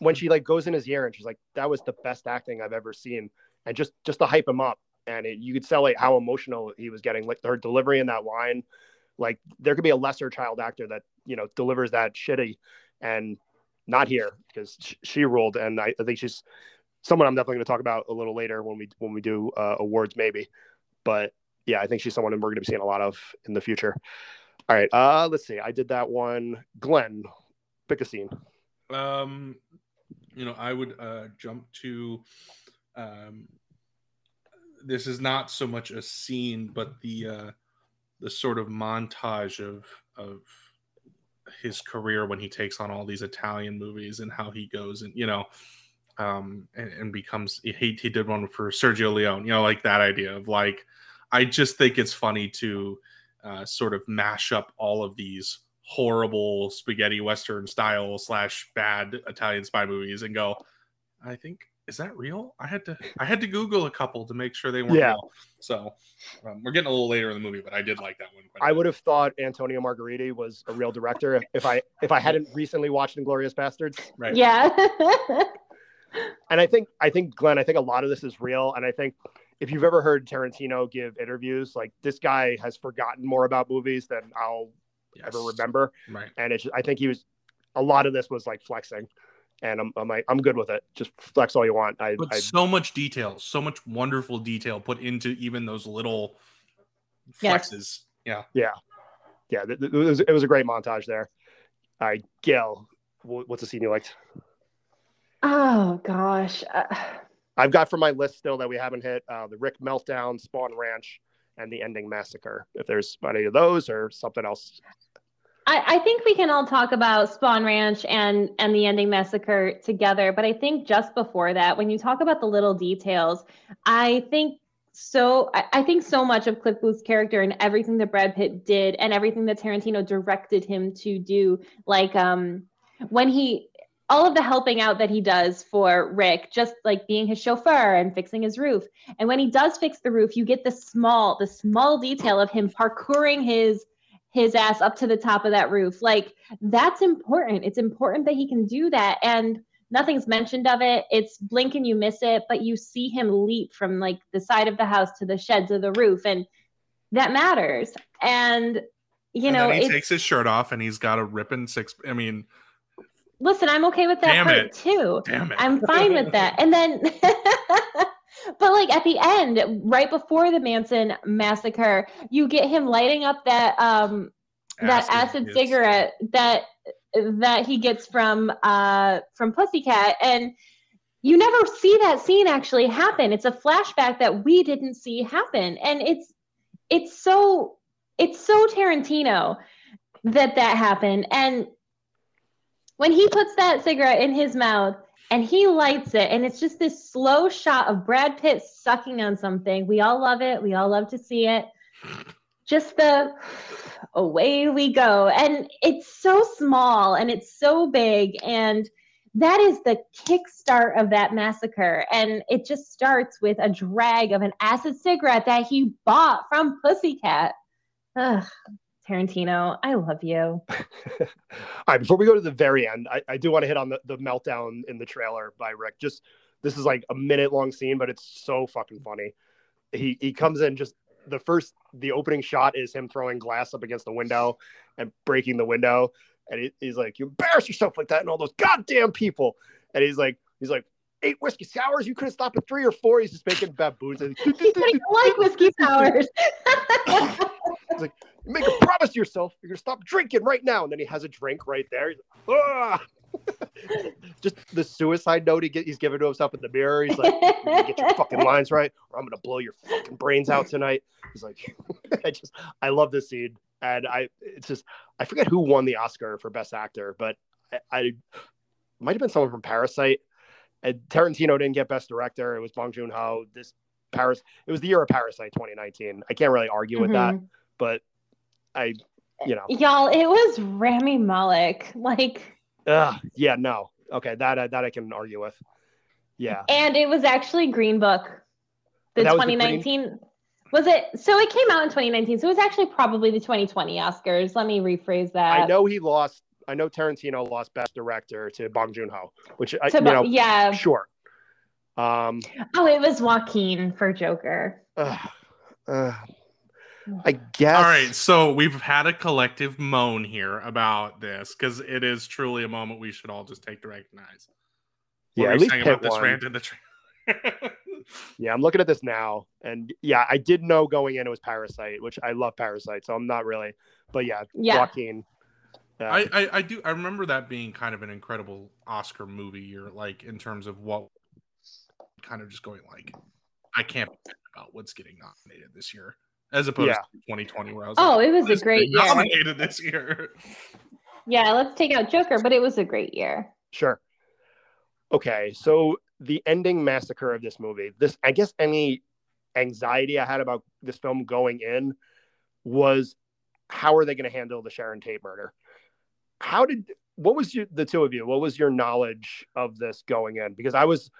when she like goes in his ear and she's like that was the best acting i've ever seen and just just to hype him up and it, you could tell like how emotional he was getting like her delivery in that line like there could be a lesser child actor that you know delivers that shitty and not here because sh- she ruled and I, I think she's someone i'm definitely going to talk about a little later when we when we do uh, awards maybe but yeah i think she's someone we're going to be seeing a lot of in the future. All right uh let's see. I did that one. Glenn pick a scene. Um, you know, I would uh, jump to. Um, this is not so much a scene, but the uh, the sort of montage of of his career when he takes on all these Italian movies and how he goes and you know, um, and, and becomes he he did one for Sergio Leone, you know, like that idea of like, I just think it's funny to uh, sort of mash up all of these horrible spaghetti western style slash bad Italian spy movies and go, I think is that real? I had to I had to Google a couple to make sure they weren't Yeah. real. So um, we're getting a little later in the movie, but I did like that one. Quite a I would have thought Antonio Margheriti was a real director if I if I hadn't recently watched Inglourious Basterds. right. yeah And I think I think Glenn, I think a lot of this is real. And I think if you've ever heard Tarantino give interviews, like this guy has forgotten more about movies than I'll Yes. ever remember. Right. And it's I think he was a lot of this was like flexing. And I'm I'm like I'm good with it. Just flex all you want. I, But I so much detail, so much wonderful detail put into even those little Yes. flexes. Yeah. yeah yeah th- th- it was, it was a great montage there. All right, Gail, what's the scene you liked? oh gosh uh, I've got from my list still that we haven't hit uh, the Rick Meltdown, Spahn Ranch, and the Ending Massacre. If there's any of those or something else, I, I think we can all talk about Spahn Ranch and and the ending massacre together. But I think just before that, when you talk about the little details, I think so I, think so much of Cliff Booth's character and everything that Brad Pitt did and everything that Tarantino directed him to do, like um when he all of the helping out that he does for Rick, just like being his chauffeur and fixing his roof. And when he does fix the roof, you get the small, the small detail of him parkouring his his ass up to the top of that roof. Like that's important. It's important that he can do that. And nothing's mentioned of it. It's blink and you miss it, but you see him leap from like the side of the house to the sheds of the roof, and that matters. And you And know, he takes his shirt off and he's got a ripping six. I mean, listen, I'm okay with that Damn part it. too. damn it. I'm fine with that. And then, but like at the end, right before the Manson massacre, you get him lighting up that um that acid is- cigarette that that he gets from uh from Pussycat and you never see that scene actually happen. It's a flashback that we didn't see happen. And it's it's so it's so Tarantino that that happened. And when he puts that cigarette in his mouth and he lights it and it's just this slow shot of Brad Pitt sucking on something. We all love it. We all love to see it. Just the away we go. And it's so small and it's so big and that is the kickstart of that massacre. And it just starts with a drag of an acid cigarette that he bought from Pussycat. Ugh, Tarantino, I love you. All right, before we go to the very end, I, I do want to hit on the, the meltdown in the trailer by Rick. Just this is like a minute long scene, but it's so fucking funny. He he comes in just the first the opening shot is him throwing glass up against the window and breaking the window, and he, he's like, "You embarrass yourself like that and all those goddamn people." And he's like, he's like, eight whiskey sours. You couldn't stop at three or four. He's just making baboons. And He said he don't like whiskey sours. You make a promise to yourself. You're gonna stop drinking right now. And then he has a drink right there. He's like, "Ah!" just the suicide note he get, he's giving to himself in the mirror. He's like, "You get your fucking lines right, or I'm gonna blow your fucking brains out tonight. He's like, I just, I love this scene, and I, it's just, I forget who won the Oscar for Best Actor, but I, I might have been someone from Parasite. And Tarantino didn't get Best Director. It was Bong Joon Ho. This Paris, it was the year of Parasite 2019. I can't really argue with that, Mhm. but I, you know, Y'all, it was Rami Malek. Like, uh, yeah, no, okay, that uh, that I can argue with. Yeah, and it was actually Green Book. The That was the 2019 was it? So it came out in 2019. So it was actually probably the 2020 Oscars. Let me rephrase that. I know he lost. I know Tarantino lost Best Director to Bong Joon Ho, which I, you know, yeah. sure. Um, Oh, it was Joaquin for Joker. uh, uh, I guess. All right, so we've had a collective moan here about this because it is truly a moment we should all just take to recognize. What Yeah, at least saying Pitt about this won. rant in the trailer? Yeah, I'm looking at this now, and yeah, I did know going in it was Parasite, which I love Parasite, so I'm not really. But yeah, Yeah. Joaquin. Yeah. I, I I do I remember that being kind of an incredible Oscar movie year, like in terms of what kind of just going like I can't about what's getting nominated this year, as opposed Yeah. to 2020 where I was Oh, like, it was a great year. nominated this year. Yeah, let's take out Joker, but it was a great year. Sure. Okay, so the ending massacre of this movie, this I guess any anxiety I had about this film going in was how are they going to handle the Sharon Tate murder? How did what was your, the two of you? What was your knowledge of this going in? Because I was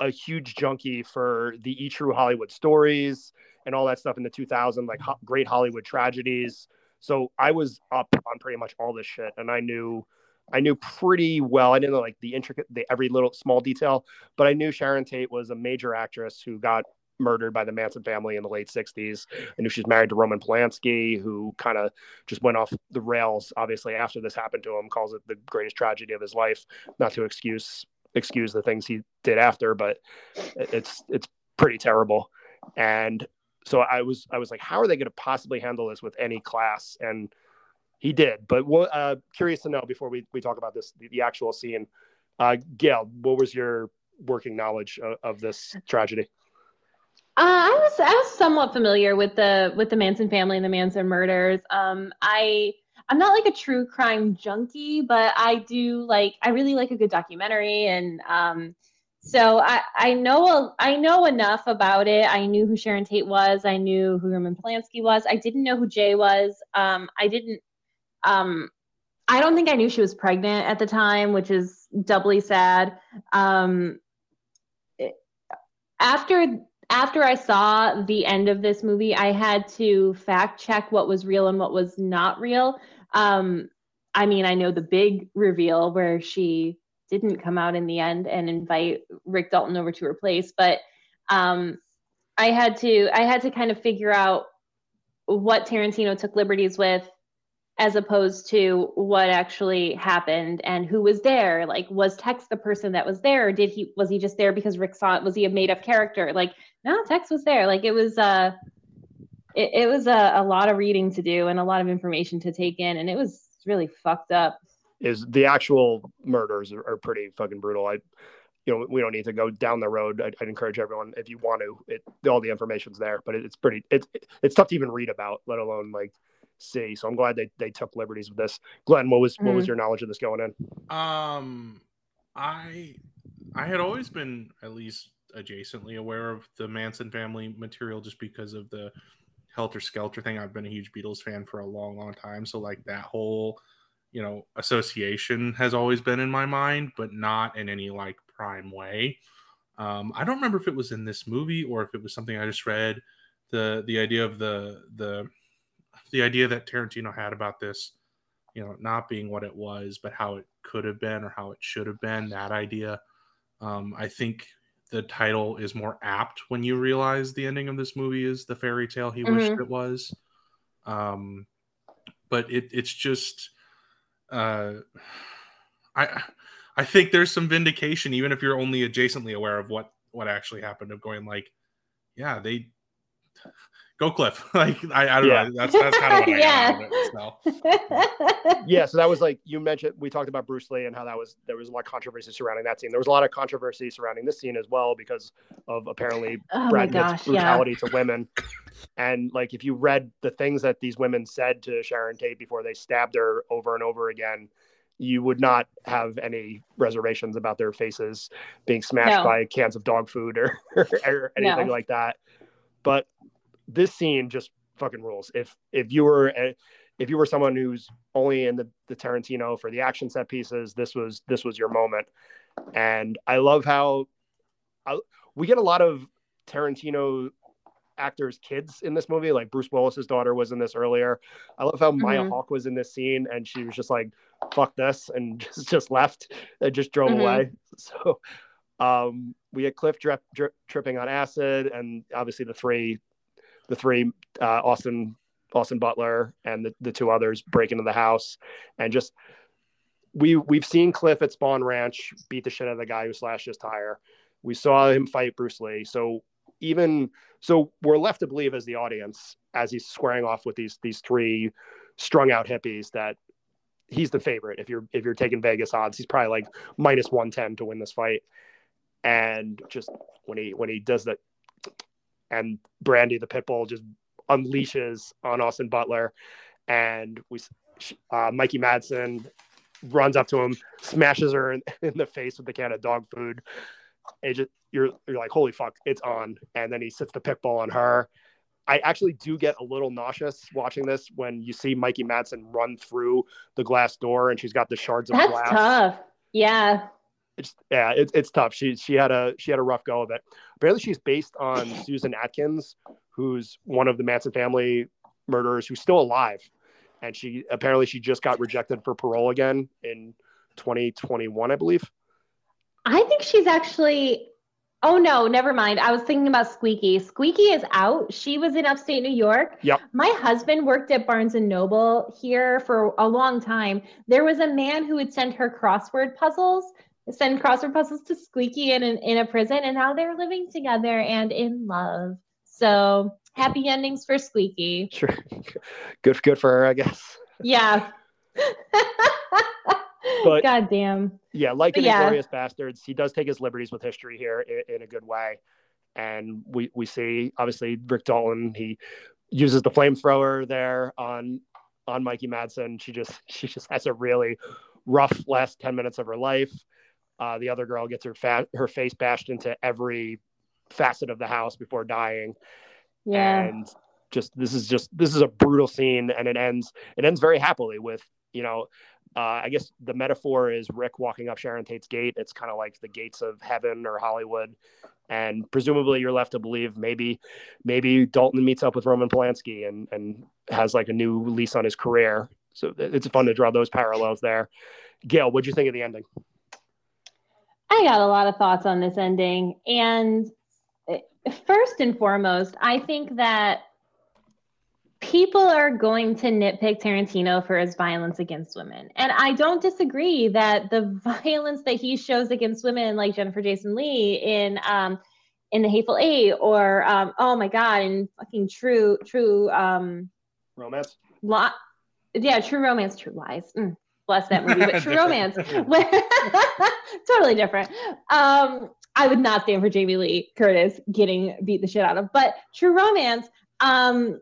a huge junkie for the E True Hollywood stories and all that stuff in the 2000 like ho- great Hollywood tragedies. So I was up on pretty much all this shit, and I knew I knew pretty well. I didn't know like the intricate, the every little small detail, but I knew Sharon Tate was a major actress who got murdered by the Manson family in the late 60s. I knew she's married to Roman Polanski, who kind of just went off the rails, obviously, after this happened to him, calls it the greatest tragedy of his life. Not to excuse excuse the things he did after, but it's it's pretty terrible. And so I was I was like, how are they going to possibly handle this with any class? And he did. But uh, curious to know before we, we talk about this, the, the actual scene, uh, Gail, what was your working knowledge of, of this tragedy? Uh, I was I was somewhat familiar with the with the Manson family and the Manson murders. Um, I I'm not like a true crime junkie, but I do like I really like a good documentary, and um, so I, I know I know enough about it. I knew who Sharon Tate was. I knew who Roman Polanski was. I didn't know who Jay was. Um, I didn't. Um, I don't think I knew she was pregnant at the time, which is doubly sad. Um, after after I saw the end of this movie, I had to fact check what was real and what was not real. Um, I mean, I know the big reveal where she didn't come out in the end and invite Rick Dalton over to her place, but um, I had to I had to kind of figure out what Tarantino took liberties with as opposed to what actually happened and who was there. Like was tex the person that was there or did he was he just there because rick saw it? Was he a made up character? Like no tex was there. Like it was uh it, it was a, a lot of reading to do and a lot of information to take in and it was really fucked up is the actual murders are, are pretty fucking brutal i you know we don't need to go down the road i'd, I'd encourage everyone if you want to it, all the information's there but it, it's pretty it's it's tough to even read about let alone like see. So I'm glad they, they took liberties with this. Glenn, what was mm-hmm. what was mm-hmm. your knowledge of this going in? Um, I I had always been at least adjacently aware of the Manson family material just because of the Helter Skelter thing. I've been a huge Beatles fan for a long, long time. So like that whole, you know, association has always been in my mind, but not in any like prime way. Um, I don't remember if it was in this movie or if it was something I just read. The the idea of the the the idea that Tarantino had about this, you know, not being what it was, but how it could have been or how it should have been, that idea. Um, I think the title is more apt when you realize the ending of this movie is the fairy tale he mm-hmm. wished it was. Um, but it, it's just, uh, I, I think there's some vindication, even if you're only adjacently aware of what what actually happened, of going like, yeah, they go Cliff. Like I, I don't yeah. know. That's that's kind of what I yeah. It, so. yeah. So that was like you mentioned. We talked about Bruce Lee and how that was there was a lot of controversy surrounding that scene. There was a lot of controversy surrounding this scene as well because of apparently oh Brad Pitt's brutality yeah. to women. And like if you read the things that these women said to Sharon Tate before they stabbed her over and over again, you would not have any reservations about their faces being smashed no. by cans of dog food or, or anything no. like that. But this scene just fucking rules. If if you were a, if you were someone who's only in the, the Tarantino for the action set pieces, this was this was your moment. And I love how I, we get a lot of Tarantino actors' kids in this movie. Like Bruce Willis's daughter was in this earlier. I love how mm-hmm. Maya Hawke was in this scene, and she was just like, "Fuck this," and just just left and just drove mm-hmm. away. So um, we had Cliff drip, drip, tripping on acid, and obviously the three the three uh, Austin Austin Butler and the, the two others break into the house and just we we've seen Cliff at Spahn Ranch beat the shit out of the guy who slashed his tire. We saw him fight Bruce Lee. So even so we're left to believe as the audience as he's squaring off with these these three strung out hippies that he's the favorite if you're if you're taking Vegas odds he's probably like minus 110 to win this fight and just when he when he does that and Brandy the pit bull just unleashes on Austin Butler, and we uh, Mikey Madison runs up to him, smashes her in, in, the face with the can of dog food. And just you're you're like, holy fuck, it's on. And then he sits the pit bull on her. I actually do get a little nauseous watching this when you see Mikey Madison run through the glass door and she's got the shards of That's glass. tough. Yeah it's yeah, it's it's tough. She she had a she had a rough go of it. Apparently, she's based on Susan Atkins, who's one of the Manson family murderers who's still alive, and she apparently she just got rejected for parole again in 2021, I believe. I think she's actually. Oh no, never mind. I was thinking about Squeaky. Squeaky is out. She was in upstate New York. Yep. My husband worked at Barnes and Noble here for a long time. There was a man who would send her crossword puzzles send crossword puzzles to Squeaky in, in, in a prison, and now they're living together and in love. So happy endings for Squeaky. Sure, good good for her, I guess. Yeah. but God damn. Yeah, like but in yeah. Basterds, he does take his liberties with history here in, in a good way, and we we see obviously Rick Dalton. He uses the flamethrower there on on Mikey Madison. She just she just has a really rough last 10 minutes of her life Uh, the other girl gets her fat her face bashed into every facet of the house before dying. Yeah. And just this is just this is a brutal scene, and it ends it ends very happily with you know. Uh, I guess the metaphor is Rick walking up Sharon Tate's gate. It's kind of like the gates of heaven or Hollywood, and presumably you're left to believe maybe maybe Dalton meets up with Roman Polanski and and has like a new lease on his career. So it's fun to draw those parallels there. Gail, what'd you think of the ending? I got a lot of thoughts on this ending, and eh, first and foremost, I think that people are going to nitpick Tarantino for his violence against women. And I don't disagree that the violence that he shows against women, like Jennifer Jason Lee in um, in The Hateful Eight, or um, oh my god, in fucking True True um, Romance. Lo- yeah, True Romance, True Lies. Mm, bless that movie, but True Romance, totally different. Um, I would not stand for Jamie Lee Curtis getting beat the shit out of, but True Romance. Um,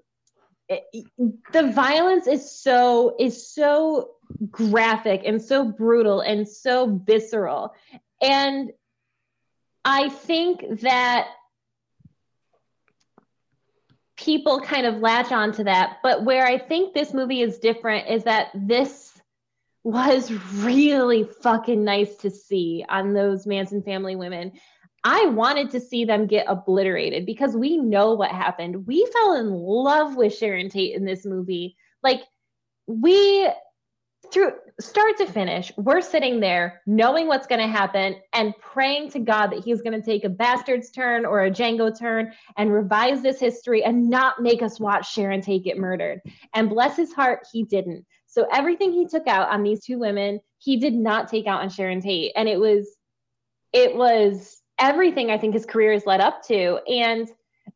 the violence is so is so graphic and so brutal and so visceral and i think that people kind of latch on to that but where i think this movie is different is that this was really fucking nice to see on those manson family women I wanted to see them get obliterated because we know what happened. We fell in love with Sharon Tate in this movie. Like, we, through start to finish, we're sitting there knowing what's going to happen and praying to God that He's going to take a bastard's turn or a Django turn and revise this history and not make us watch Sharon Tate get murdered. And bless his heart, he didn't. So, everything he took out on these two women, he did not take out on Sharon Tate. And it was, it was, everything I think his career has led up to. And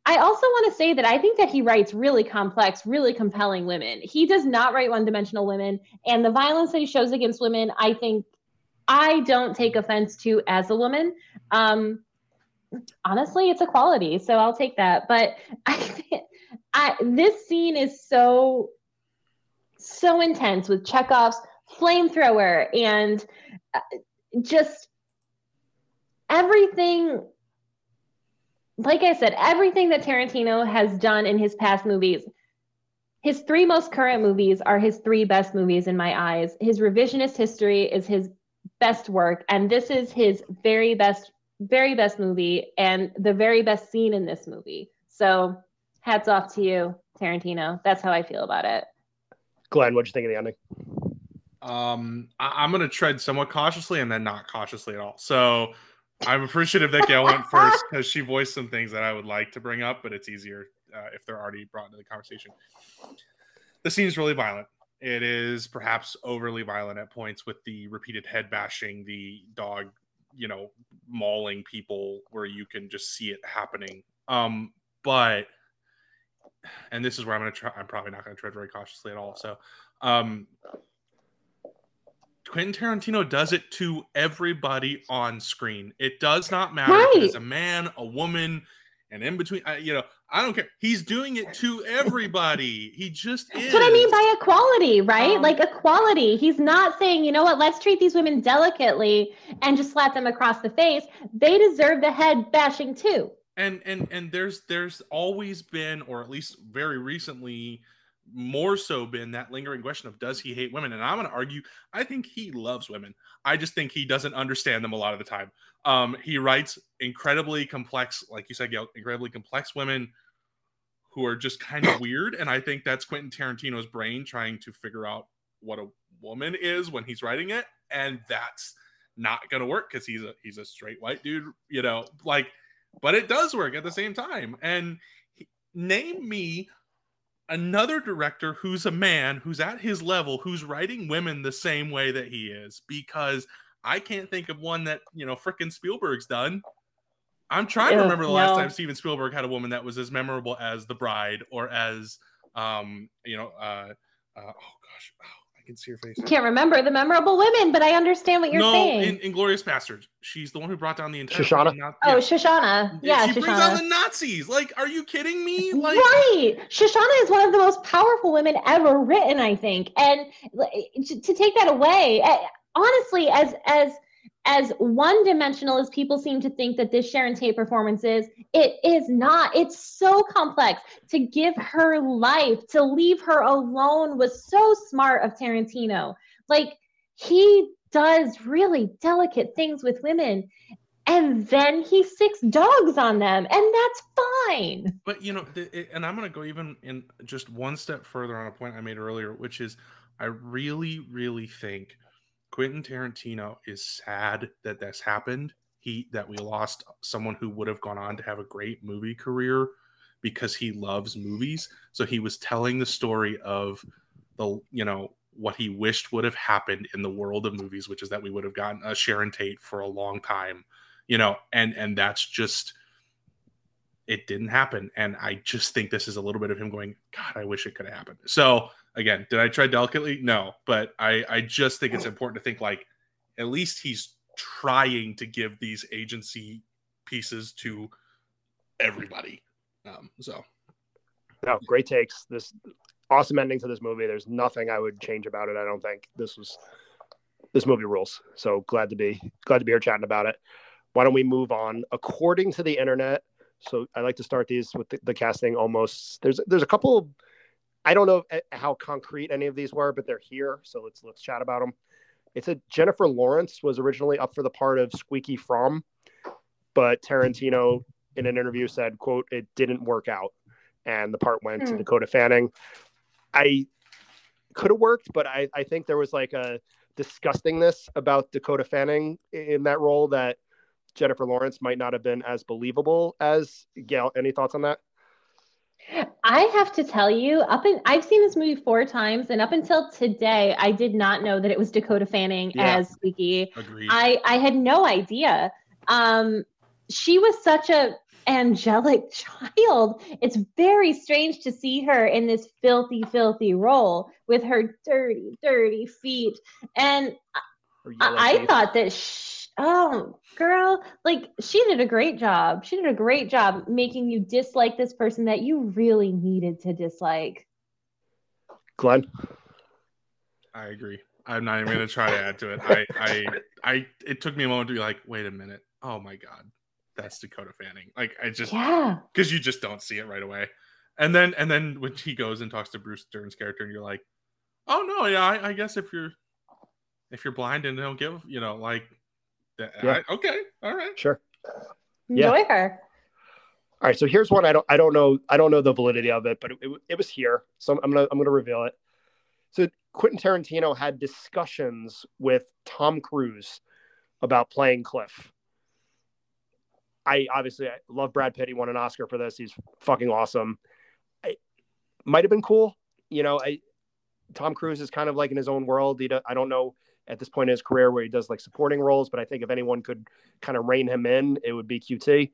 I also want to say that I think that he writes really complex, really compelling women. He does not write one dimensional women. And the violence that he shows against women, I think I don't take offense to as a woman. Um, honestly, it's a quality. So I'll take that. But I, I this scene is so, so intense with Chekhov's flamethrower and uh, just everything like I said, everything that Tarantino has done in his past movies, his three most current movies are his three best movies in my eyes. His revisionist history is his best work, and this is his very best, very best movie, and the very best scene in this movie. So, hats off to you, Tarantino. That's how I feel about it. Glenn, what'd you think of the ending? Um, I- I'm gonna tread somewhat cautiously and then not cautiously at all. So I'm appreciative that Gail went first because she voiced some things that I would like to bring up, but it's easier uh, if they're already brought into the conversation. The scene is really violent. It is perhaps overly violent at points with the repeated head bashing, the dog, you know, mauling people where you can just see it happening. Um, but and this is where I'm gonna try. I'm probably not gonna tread very cautiously at all. So, um, Quentin Tarantino does it to everybody on screen. It does not matter right. if it's a man, a woman, and in between. I, you know, I don't care. He's doing it to everybody. He just That's is. what I mean by equality, right? Um, like equality. He's not saying, you know what, let's treat these women delicately and just slap them across the face. They deserve the head bashing too. And and and there's there's always been, or at least very recently, more so been that lingering question of does he hate women? And I'm going to argue, I think he loves women. I just think he doesn't understand them a lot of the time. Um, he writes incredibly complex, like you said, Gail, incredibly complex women who are just kind of weird. And I think that's Quentin Tarantino's brain trying to figure out what a woman is when he's writing it. And that's not going to work because he's a he's a straight white dude, you know, like, but it does work at the same time. And he, name me another director who's a man who's at his level who's writing women the same way that he is because I can't think of one that you know fricking Spielberg's done. I'm trying to remember the last time Steven Spielberg had a woman that was as memorable as The Bride or as um you know uh, uh oh gosh oh, can see her face. Can't remember the memorable women, but I understand what you're no, saying. in Inglourious Basterds, she's the one who brought down the entire. Shosanna. Not, oh. Shosanna. Yeah, she Shosanna. brings down the Nazis. Like, are you kidding me? Like, right. Shosanna is one of the most powerful women ever written, I think, and to take that away, eh, honestly, as as as one dimensional as people seem to think that this Sharon Tate performance is, it is not. It's so complex. To give her life, to leave her alone was so smart of Tarantino. Like, he does really delicate things with women and then he sticks dogs on them and that's fine but you know the, and i'm going to go even in just one step further on a point i made earlier which is i really really think quentin tarantino is sad that this happened. He that we lost someone who would have gone on to have a great movie career because he loves movies. So he was telling the story of the you know what he wished would have happened in the world of movies which is that we would have gotten a sharon tate for a long time you know and and that's just it didn't happen. And i just think this is a little bit of him going god i wish it could have happened. So again did i try delicately? No but i i just think it's important to think like at least he's trying to give these agency pieces to everybody. Um so. No great takes. This awesome ending to this movie. There's nothing i would change about it i don't think. This was this movie rules. So glad to be glad to be here chatting about it. Why don't we move on? According to the internet, so I like to start these with the, the casting. Almost. There's there's a couple. I don't know how concrete any of these were, but they're here. So let's let's chat about them. It said Jennifer Lawrence was originally up for the part of Squeaky Fromme, but Tarantino in an interview said, "quote It didn't work out," and the part went to hmm. Dakota Fanning. I could have worked, but I I think there was like a disgustingness about Dakota Fanning in that role that Jennifer Lawrence might not have been as believable as Gail. Any thoughts on that? I have to tell you, up in I've seen this movie four times, and up until today, I did not know that it was Dakota Fanning yeah. as Squeaky. Agreed. I I had no idea. Um, she was such a angelic child. It's very strange to see her in this filthy, filthy role with her dirty, dirty feet. And I, I thought that she, oh girl like she did a great job. She did a great job making you dislike this person that you really needed to dislike. Glenn? I agree. I'm not even going to try to add to it. I i i it took me a moment to be like wait a minute. Oh my god. That's dakota fanning. Like i just yeah. because you just don't see it right away. And then and then when he goes and talks to bruce dern's character and you're like oh no yeah I, I guess if you're if you're blind and don't give you know like yeah. I, okay. All right. Sure. Enjoy yeah. her. All right. So here's one I don't I don't know I don't know the validity of it, but it, it, it was here. So I'm gonna I'm gonna reveal it. So Quentin Tarantino had discussions with Tom Cruise about playing Cliff. I obviously I love Brad Pitt. He won an Oscar for this. He's fucking awesome. I might have been cool. You know, I Tom Cruise is kind of like in his own world. He I don't know at this point in his career where he does like supporting roles. But I think if anyone could kind of rein him in, it would be QT.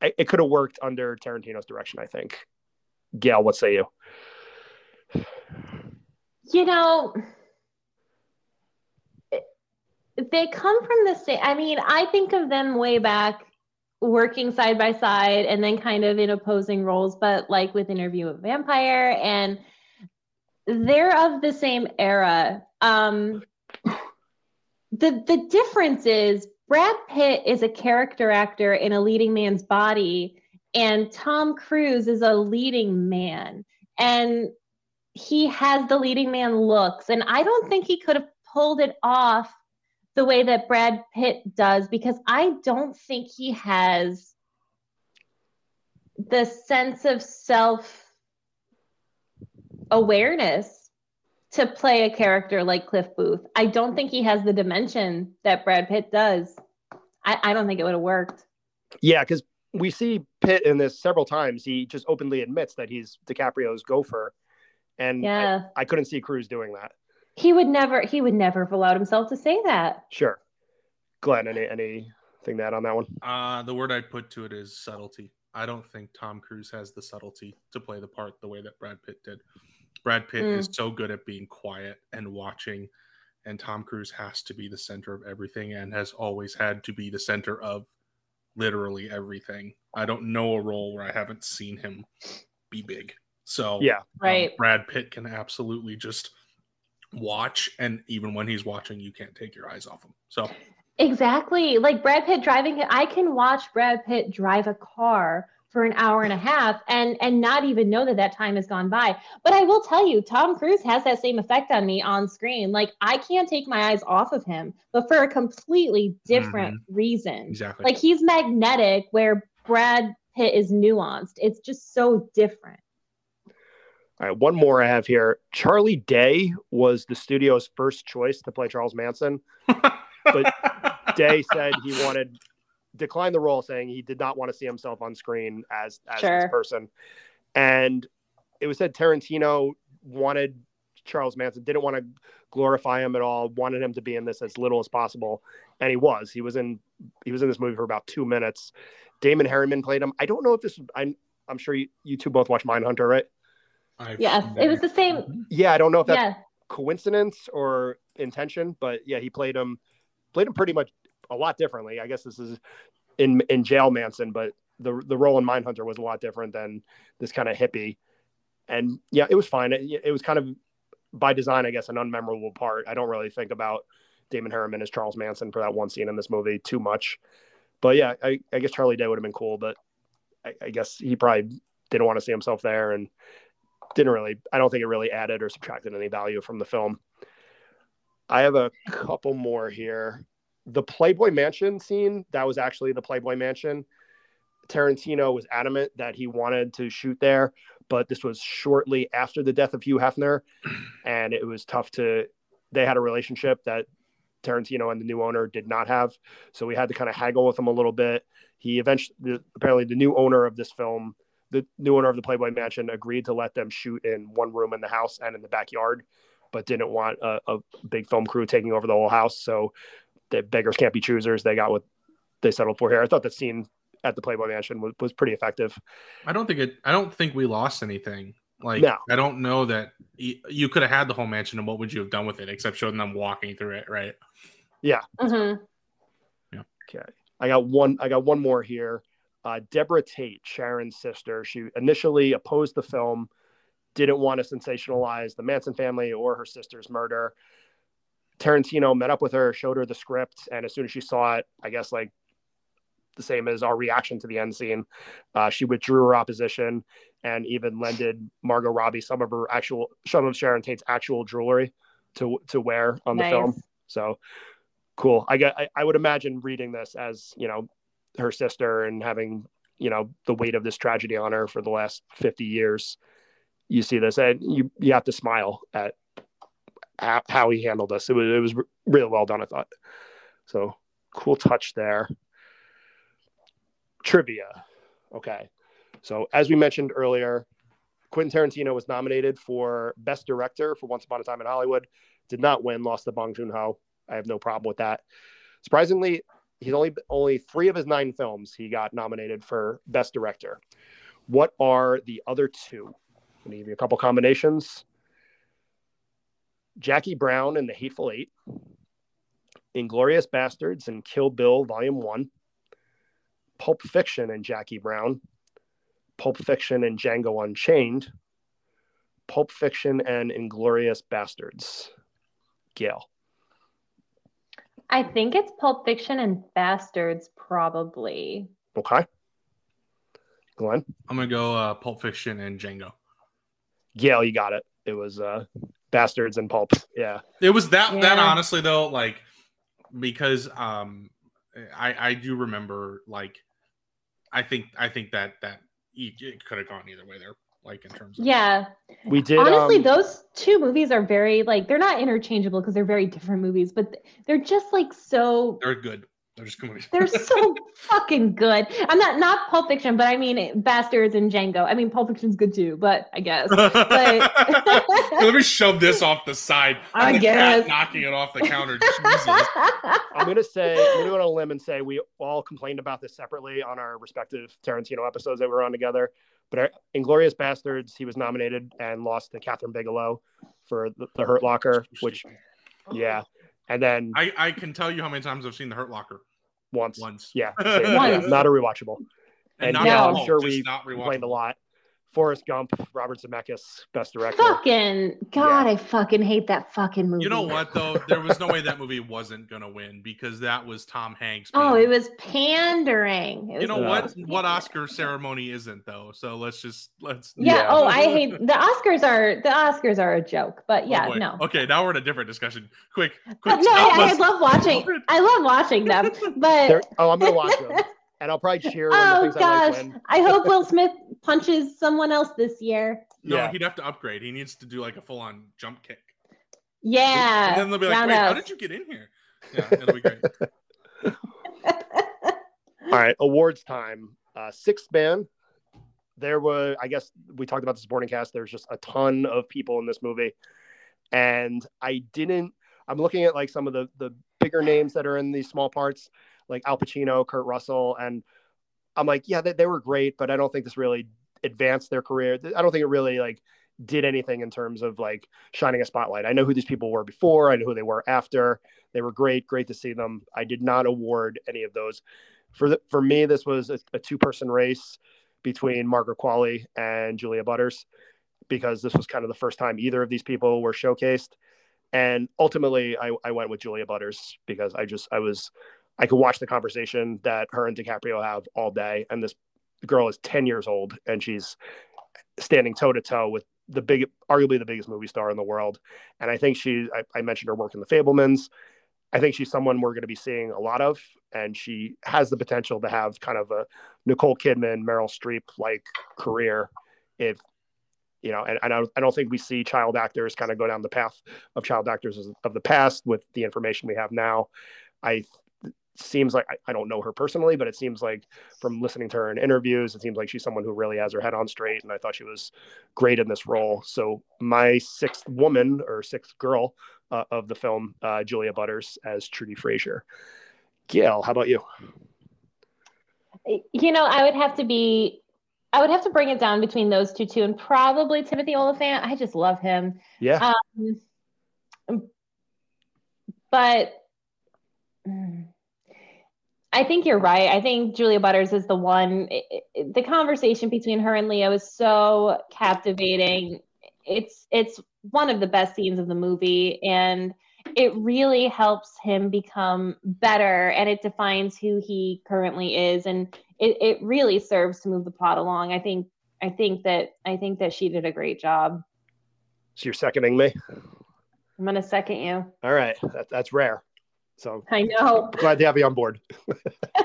It could have worked under Tarantino's direction, I think. Gail, what say you? You know, they come from the same. I mean, I think of them way back working side by side and then kind of in opposing roles, but like with Interview with Vampire and they're of the same era. Um, the the difference is Brad Pitt is a character actor in a leading man's body, and Tom Cruise is a leading man, and he has the leading man looks, and I don't think he could have pulled it off the way that Brad Pitt does because I don't think he has the sense of self awareness to play a character like Cliff Booth. I don't think he has the dimension that Brad Pitt does. I, I don't think it would have worked. Yeah, because we see Pitt in this several times. He just openly admits that he's DiCaprio's gopher. And yeah. I, I couldn't see Cruise doing that. He would never he would never have allowed himself to say that. Sure. Glenn, any anything to add on that one? Uh the word I'd put to it is subtlety. I don't think Tom Cruise has the subtlety to play the part the way that Brad Pitt did. Brad Pitt mm. is so good at being quiet and watching, and Tom Cruise has to be the center of everything and has always had to be the center of literally everything. I don't know a role where I haven't seen him be big. So yeah, right. Um, Brad Pitt can absolutely just watch, and even when he's watching, you can't take your eyes off him. So Exactly. Like Brad Pitt driving I can watch Brad Pitt drive a car for an hour and a half and and not even know that that time has gone by. But I will tell you Tom Cruise has that same effect on me on screen. Like I can't take my eyes off of him, but for a completely different mm-hmm. reason. exactly. Like he's magnetic where Brad Pitt is nuanced. It's just so different. All right, one more I have here. Charlie Day was the studio's first choice to play Charles Manson. but Day said he wanted declined the role, saying he did not want to see himself on screen as as Sure. this person. And it was said Tarantino wanted Charles Manson, didn't want to glorify him at all, wanted him to be in this as little as possible, and he was. He was in he was in this movie for about two minutes. Damon Herriman played him. I don't know if this. I'm I'm sure you, you two both watch Mindhunter, right? I've Yes, it was the same. Yeah, I don't know if that's Yeah. coincidence or intention, but yeah, he played him played him pretty much a lot differently. I guess this is in in jail Manson, but the the role in Mindhunter was a lot different than this kind of hippie. And yeah, it was fine. It, it was kind of by design, I guess, an unmemorable part. I don't really think about Damon Herriman as Charles Manson for that one scene in this movie too much. But yeah, I, I guess Charlie Day would have been cool, but I, I guess he probably didn't want to see himself there and didn't really I don't think it really added or subtracted any value from the film. I have a couple more here. The Playboy Mansion scene, that was actually the Playboy Mansion. Tarantino was adamant that he wanted to shoot there, but this was shortly after the death of Hugh Hefner, and it was tough to. They had a relationship that Tarantino and the new owner did not have, so we had to kind of haggle with him a little bit. He eventually, the, apparently, the new owner of this film, the new owner of the Playboy Mansion, agreed to let them shoot in one room in the house and in the backyard, but didn't want a, a big film crew taking over the whole house. So the beggars can't be choosers. They got what they settled for here. I thought the scene at the Playboy Mansion was, was pretty effective. I don't think it. I don't think we lost anything. Like No. I don't know that y- you could have had the whole mansion, and what would you have done with it except showing them walking through it, right? Yeah. Mm-hmm. Yeah. Okay. I got one. I got one more here. Uh, Deborah Tate, Sharon's sister. She initially opposed the film, didn't want to sensationalize the Manson family or her sister's murder. Tarantino met up with her, showed her the script, and as soon as she saw it, I guess like the same as our reaction to the end scene, uh, she withdrew her opposition and even lended Margot Robbie some of her actual, some of Sharon Tate's actual jewelry to to wear on the Nice. film. So cool. I get. I, I would imagine reading this as you know her sister and having you know the weight of this tragedy on her for the last fifty years. You see this, and you you have to smile at how, he handled this. It was it was really well done. I thought. So cool touch there. Trivia. Okay. So as we mentioned earlier, Quentin Tarantino was nominated for Best Director for Once Upon a Time in Hollywood. Did not win, lost to Bong Joon Ho. I have no problem with that. Surprisingly, he's only only three of his nine films he got nominated for Best Director. What are the other two? I'm gonna give you a couple combinations. Jackie Brown and the Hateful Eight, Inglourious Basterds and Kill Bill Volume One, Pulp Fiction and Jackie Brown, Pulp Fiction and Django Unchained, Pulp Fiction and Inglourious Basterds. Gail. I think it's Pulp Fiction and Basterds, probably. Okay. Glenn. I'm gonna go uh, Pulp Fiction and Django. Gail, you got it. It was uh Basterds and Pulp. Yeah. It was that that honestly though, like because um I I do remember like I think I think that that e- it could have gone either way there, like in terms of Yeah. We did Honestly, um, those two movies are very like they're not interchangeable because they're very different movies, but they're just like so they're good. They're just going they're so fucking good. I'm not not Pulp Fiction, but I mean Basterds and Django. I mean Pulp Fiction's good too, but I guess. Let me shove this off the side. I The cat guess. knocking it off the counter. I'm gonna say I'm gonna go on a limb and say we all complained about this separately on our respective Tarantino episodes that we were on together. But our Inglourious Basterds, he was nominated and lost to Kathryn Bigelow for the, the Hurt Locker, which yeah, and then I, I can tell you how many times I've seen the Hurt Locker. once, Once. yeah, same, Once. yeah, not a rewatchable. And yeah, at I'm sure we complained a lot Forrest Gump, Robert Zemeckis, best director. Fucking God, I fucking hate that fucking movie. You know what though? There was no way that movie wasn't gonna win because that was Tom Hanks. Oh, it was pandering. It You know Yeah. what? What Oscar ceremony isn't though? So let's just let's. Yeah. Yeah. Oh, I hate the Oscars are the Oscars are a joke, but Oh, yeah, boy. no. Okay, now we're in a different discussion. Quick, uh, quick. But no, I, I love watching. I love watching them, but oh, I'm gonna watch them, and I'll probably cheer when the oh things I like gosh, win. I hope Will Smith punches someone else this year. No, Yeah. he'd have to upgrade. He needs to do like a full-on jump kick. Yeah. and then they'll be like, "Wait, how did you get in here?" Yeah, it'll be great. All right, awards time. Uh, sixth man. There were, I guess, we talked about the supporting cast. There's just a ton of people in this movie, and I didn't. I'm looking at like some of the the bigger names that are in these small parts, like Al Pacino, Kurt Russell, and I'm like, yeah, they, they were great, but I don't think this really advanced their career. I don't think it really like did anything in terms of like shining a spotlight. I know who these people were before. I know who they were after. They were great, great to see them. I did not award any of those. For the, for me, this was a, a two person race between Margaret Qualley and Julia Butters because this was kind of the first time either of these people were showcased. And ultimately, I, I went with Julia Butters because I just I was I could watch the conversation that her and DiCaprio have all day, and this girl is ten years old and she's standing toe to toe with the big, arguably the biggest movie star in the world. And I think she, I, I mentioned her work in The Fabelmans. I think she's someone we're going to be seeing a lot of, and she has the potential to have kind of a Nicole Kidman, Meryl Streep like career. If you know, and, and I, don't, I don't think we see child actors kind of go down the path of child actors of the past with the information we have now. I seems like I, don't know her personally, but it seems like from listening to her in interviews, it seems like she's someone who really has her head on straight, and I thought she was great in this role. So my sixth woman or sixth girl uh, of the film, uh, Julia Butters as Trudi Fraser. Gail, how about you? You know, I would have to be I would have to bring it down between those two too, and probably Timothy Olyphant. I just love him. Yeah, Um, but mm, I think you're right. I think Julia Butters is the one. it- it- the conversation between her and Leo is so captivating. It's it's one of the best scenes of the movie, and it really helps him become better, and it defines who he currently is, and it, it really serves to move the plot along. I think I think that I think that she did a great job. so you're seconding me. I'm gonna second you. All right, that, that's rare. So I know. glad to have you on board.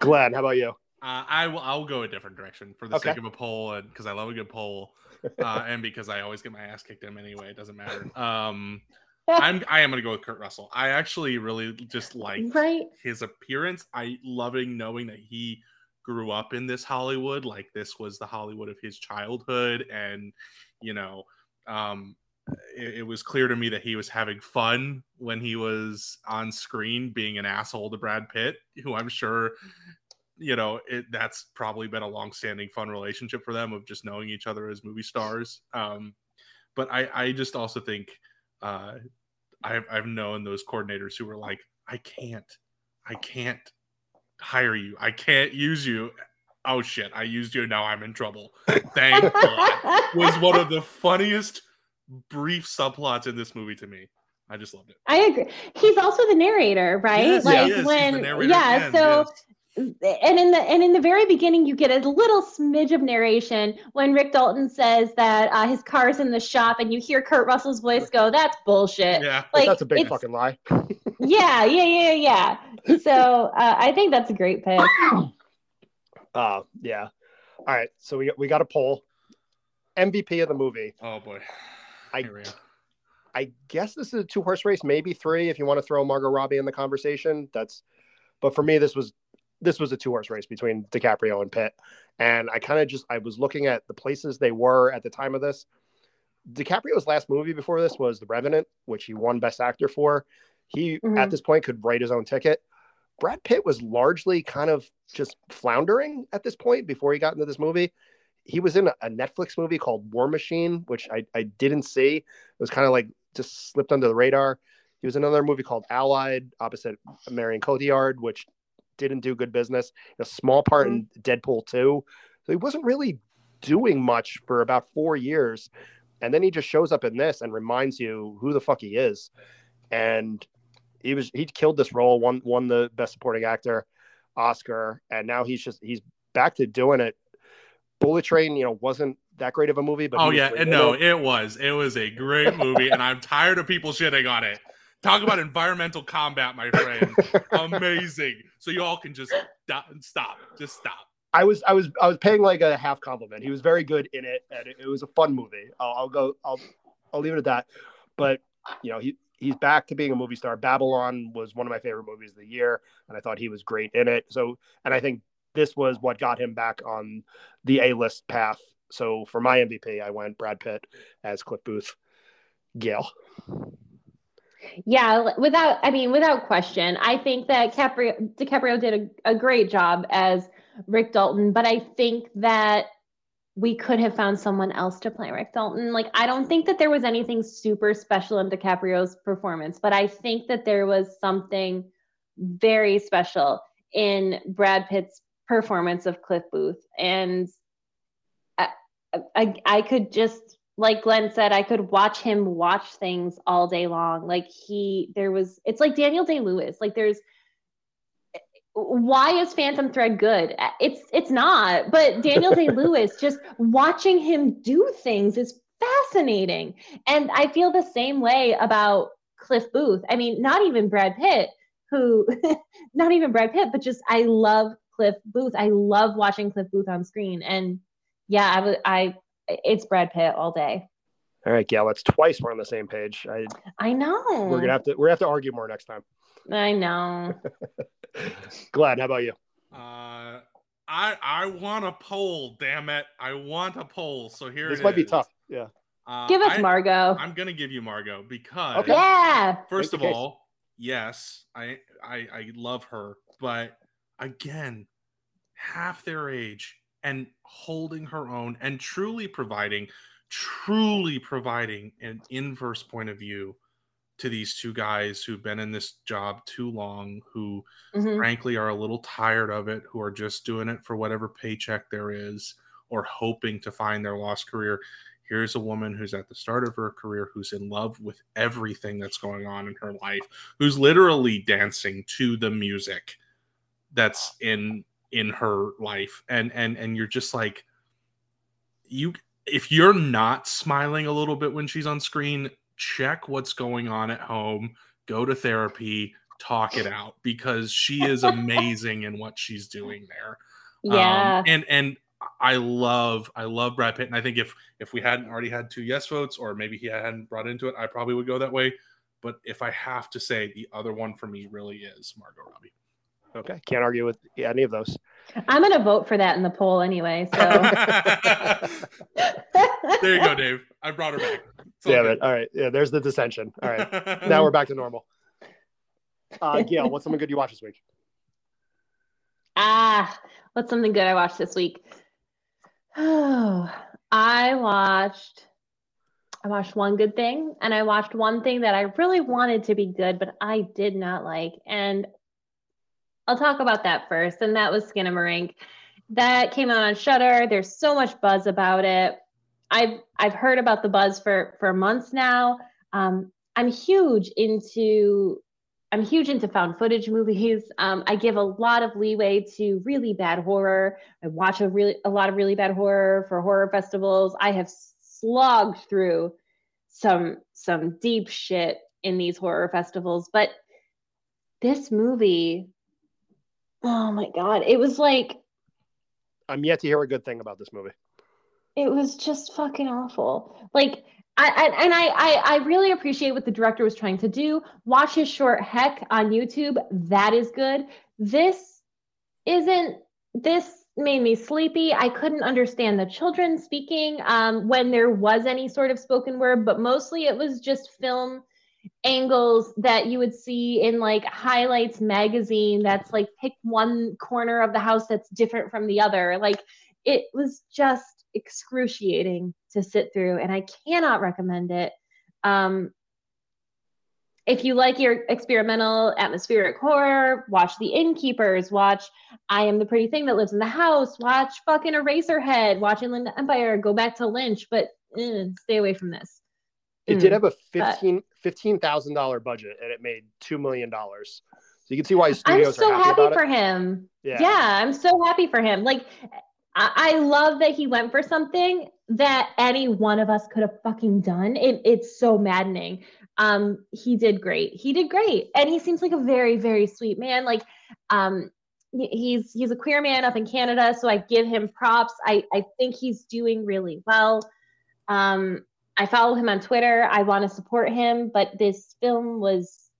glad. how about you? Uh, I will. I'll go a different direction for the Okay. sake of a poll, and because I love a good poll, uh, and because I always get my ass kicked in anyway. It doesn't matter. Um, I'm. I am gonna go with Kurt Russell. I actually really just like right? his appearance. I loving knowing that he grew up in this Hollywood. Like this was the Hollywood of his childhood, and you know, um, it, it was clear to me that he was having fun when he was on screen, being an asshole to Brad Pitt, who I'm sure. You know, it, that's probably been a long-standing fun relationship for them of just knowing each other as movie stars. Um, but I, I just also think uh, I've, I've known those coordinators who were like, I can't, I can't hire you. I can't use you. Oh shit, I used you. Now I'm in trouble. Thank God. Was one of the funniest brief subplots in this movie to me. I just loved it. I agree. He's also the narrator, right? Yes, like he is. He's the when narrator yeah, again, so yes. and in the and in the very beginning you get a little smidge of narration when Rick Dalton says that uh, his car's in the shop and you hear Kurt Russell's voice go, "That's bullshit." yeah. Like that's a big fucking lie. Yeah, yeah, yeah, yeah. So uh, I think that's a great pick. Uh, yeah. All right. So we we got a poll. MVP of the movie. Oh boy. I- Here we go. I guess this is a two horse race, maybe three if you want to throw Margot Robbie in the conversation. That's, but for me, this was this was a two horse race between DiCaprio and Pitt, and I kind of just I was looking at the places they were at the time of this. DiCaprio's last movie before this was The Revenant, which he won Best Actor for. He Mhm. at this point could write his own ticket. Brad Pitt was largely kind of just floundering at this point before he got into this movie. He was in a, a Netflix movie called War Machine, which I, I didn't see. It was kind of like just slipped under the radar. He was in another movie called Allied, opposite Marion Cotillard, which didn't do good business. A small part in mm-hmm. Deadpool 2. So he wasn't really doing much for about four years, and then he just shows up in this and reminds you who the fuck he is. And he was he killed this role, won won the best supporting actor Oscar, and now he's just he's back to doing it. Bullet Train, you know, wasn't that great of a movie, but oh yeah, no, it. it was. It was a great movie, and I'm tired of people shitting on it. Talk about environmental combat, my friend. Amazing. So you all can just stop. Just stop. I was I was I was paying like a half compliment. He was very good in it, and it, it was a fun movie. I'll, I'll, go. I'll I'll leave it at that. But you know, he he's back to being a movie star. Babylon was one of my favorite movies of the year, and I thought he was great in it. So, and I think this was what got him back on the A list path. So for my MVP, I went Brad Pitt as Cliff Booth. Gail. Yeah, without I mean, without question, I think that Caprio, DiCaprio did a, a great job as Rick Dalton, but I think that we could have found someone else to play Rick Dalton. Like, I don't think that there was anything super special in DiCaprio's performance, but I think that there was something very special in Brad Pitt's performance of Cliff Booth. And I, I, I could just like Glenn said, I could watch him watch things all day long. Like he, there was, it's like Daniel Day Lewis. Like there's, why is Phantom Thread good? It's it's not. But Daniel Day Lewis, just watching him do things is fascinating. And I feel the same way about Cliff Booth. I mean, not even Brad Pitt, who, not even Brad Pitt, but just I love Cliff Booth. I love watching Cliff Booth on screen. And yeah, I would I it's Brad Pitt all day. All right, Gail, that's twice we're on the same page. I I know. We're gonna have to we're gonna have to argue more next time. I know. Glad. How about you? Uh I I want a poll, damn it. I want a poll. So here this might is. be tough. Yeah. Uh, give us I, Margot. I'm gonna give you Margot because okay. yeah. First Make of all, yes, I, I I love her, but again, half their age and holding her own and truly providing, truly providing an inverse point of view to these two guys who've been in this job too long, who mm-hmm. frankly are a little tired of it, who are just doing it for whatever paycheck there is or hoping to find their lost career. Here's a woman who's at the start of her career, who's in love with everything that's going on in her life, who's literally dancing to the music that's in in her life and and and you're just like you if you're not smiling a little bit when she's on screen check what's going on at home go to therapy talk it out because she is amazing in what she's doing there. Yeah. um, and and i love i love brad pitt and i think if if we hadn't already had two yes votes or maybe he hadn't brought into it i probably would go that way. But if i have to say the other one for me really is margot robbie Okay, can't argue with any of those. I'm going to vote for that in the poll anyway. So there you go, Dave. I brought her back. Damn it! All right, yeah. There's the dissension. All right, now we're back to normal. Uh, Gail, what's something good you watched this week? Ah, what's something good I watched this week? Oh, I watched. I watched one good thing, and I watched one thing that I really wanted to be good, but I did not like. And I'll talk about that first, and that was Skinamarink. That came out on Shudder. There's so much buzz about it. I've I've heard about the buzz for for months now. Um, I'm huge into I'm huge into found footage movies. Um, I give a lot of leeway to really bad horror. I watch a really a lot of really bad horror for horror festivals. I have slogged through some some deep shit in these horror festivals, but this movie Oh my god, it was like I'm yet to hear a good thing about this movie. It was just fucking awful. Like I, I, and I, I, I really appreciate what the director was trying to do. Watch his short heck on YouTube. That is good. This isn't. This made me sleepy. I couldn't understand the children speaking um, when there was any sort of spoken word, but mostly it was just film angles that you would see in like highlights magazine that's like pick one corner of the house that's different from the other like it was just excruciating to sit through and i cannot recommend it um if you like your experimental atmospheric horror, watch The Innkeepers, watch I Am the Pretty Thing That Lives in the House, watch fucking Eraserhead, watch Inland Empire, go back to Lynch, but eh, stay away from this. It did Mm, have a 15 $15,000 budget and it made $2 million. So you can see why studios I'm so are happy, happy for it. him. Yeah. Yeah. I'm so happy for him. Like, I, I love that he went for something that any one of us could have fucking done. It, it's so maddening. Um, he did great. He did great, and he seems like a very, very sweet man. Like, um, he's he's a queer man up in Canada, so I give him props. I I think he's doing really well. Um, I follow him on Twitter. I want to support him, but this film was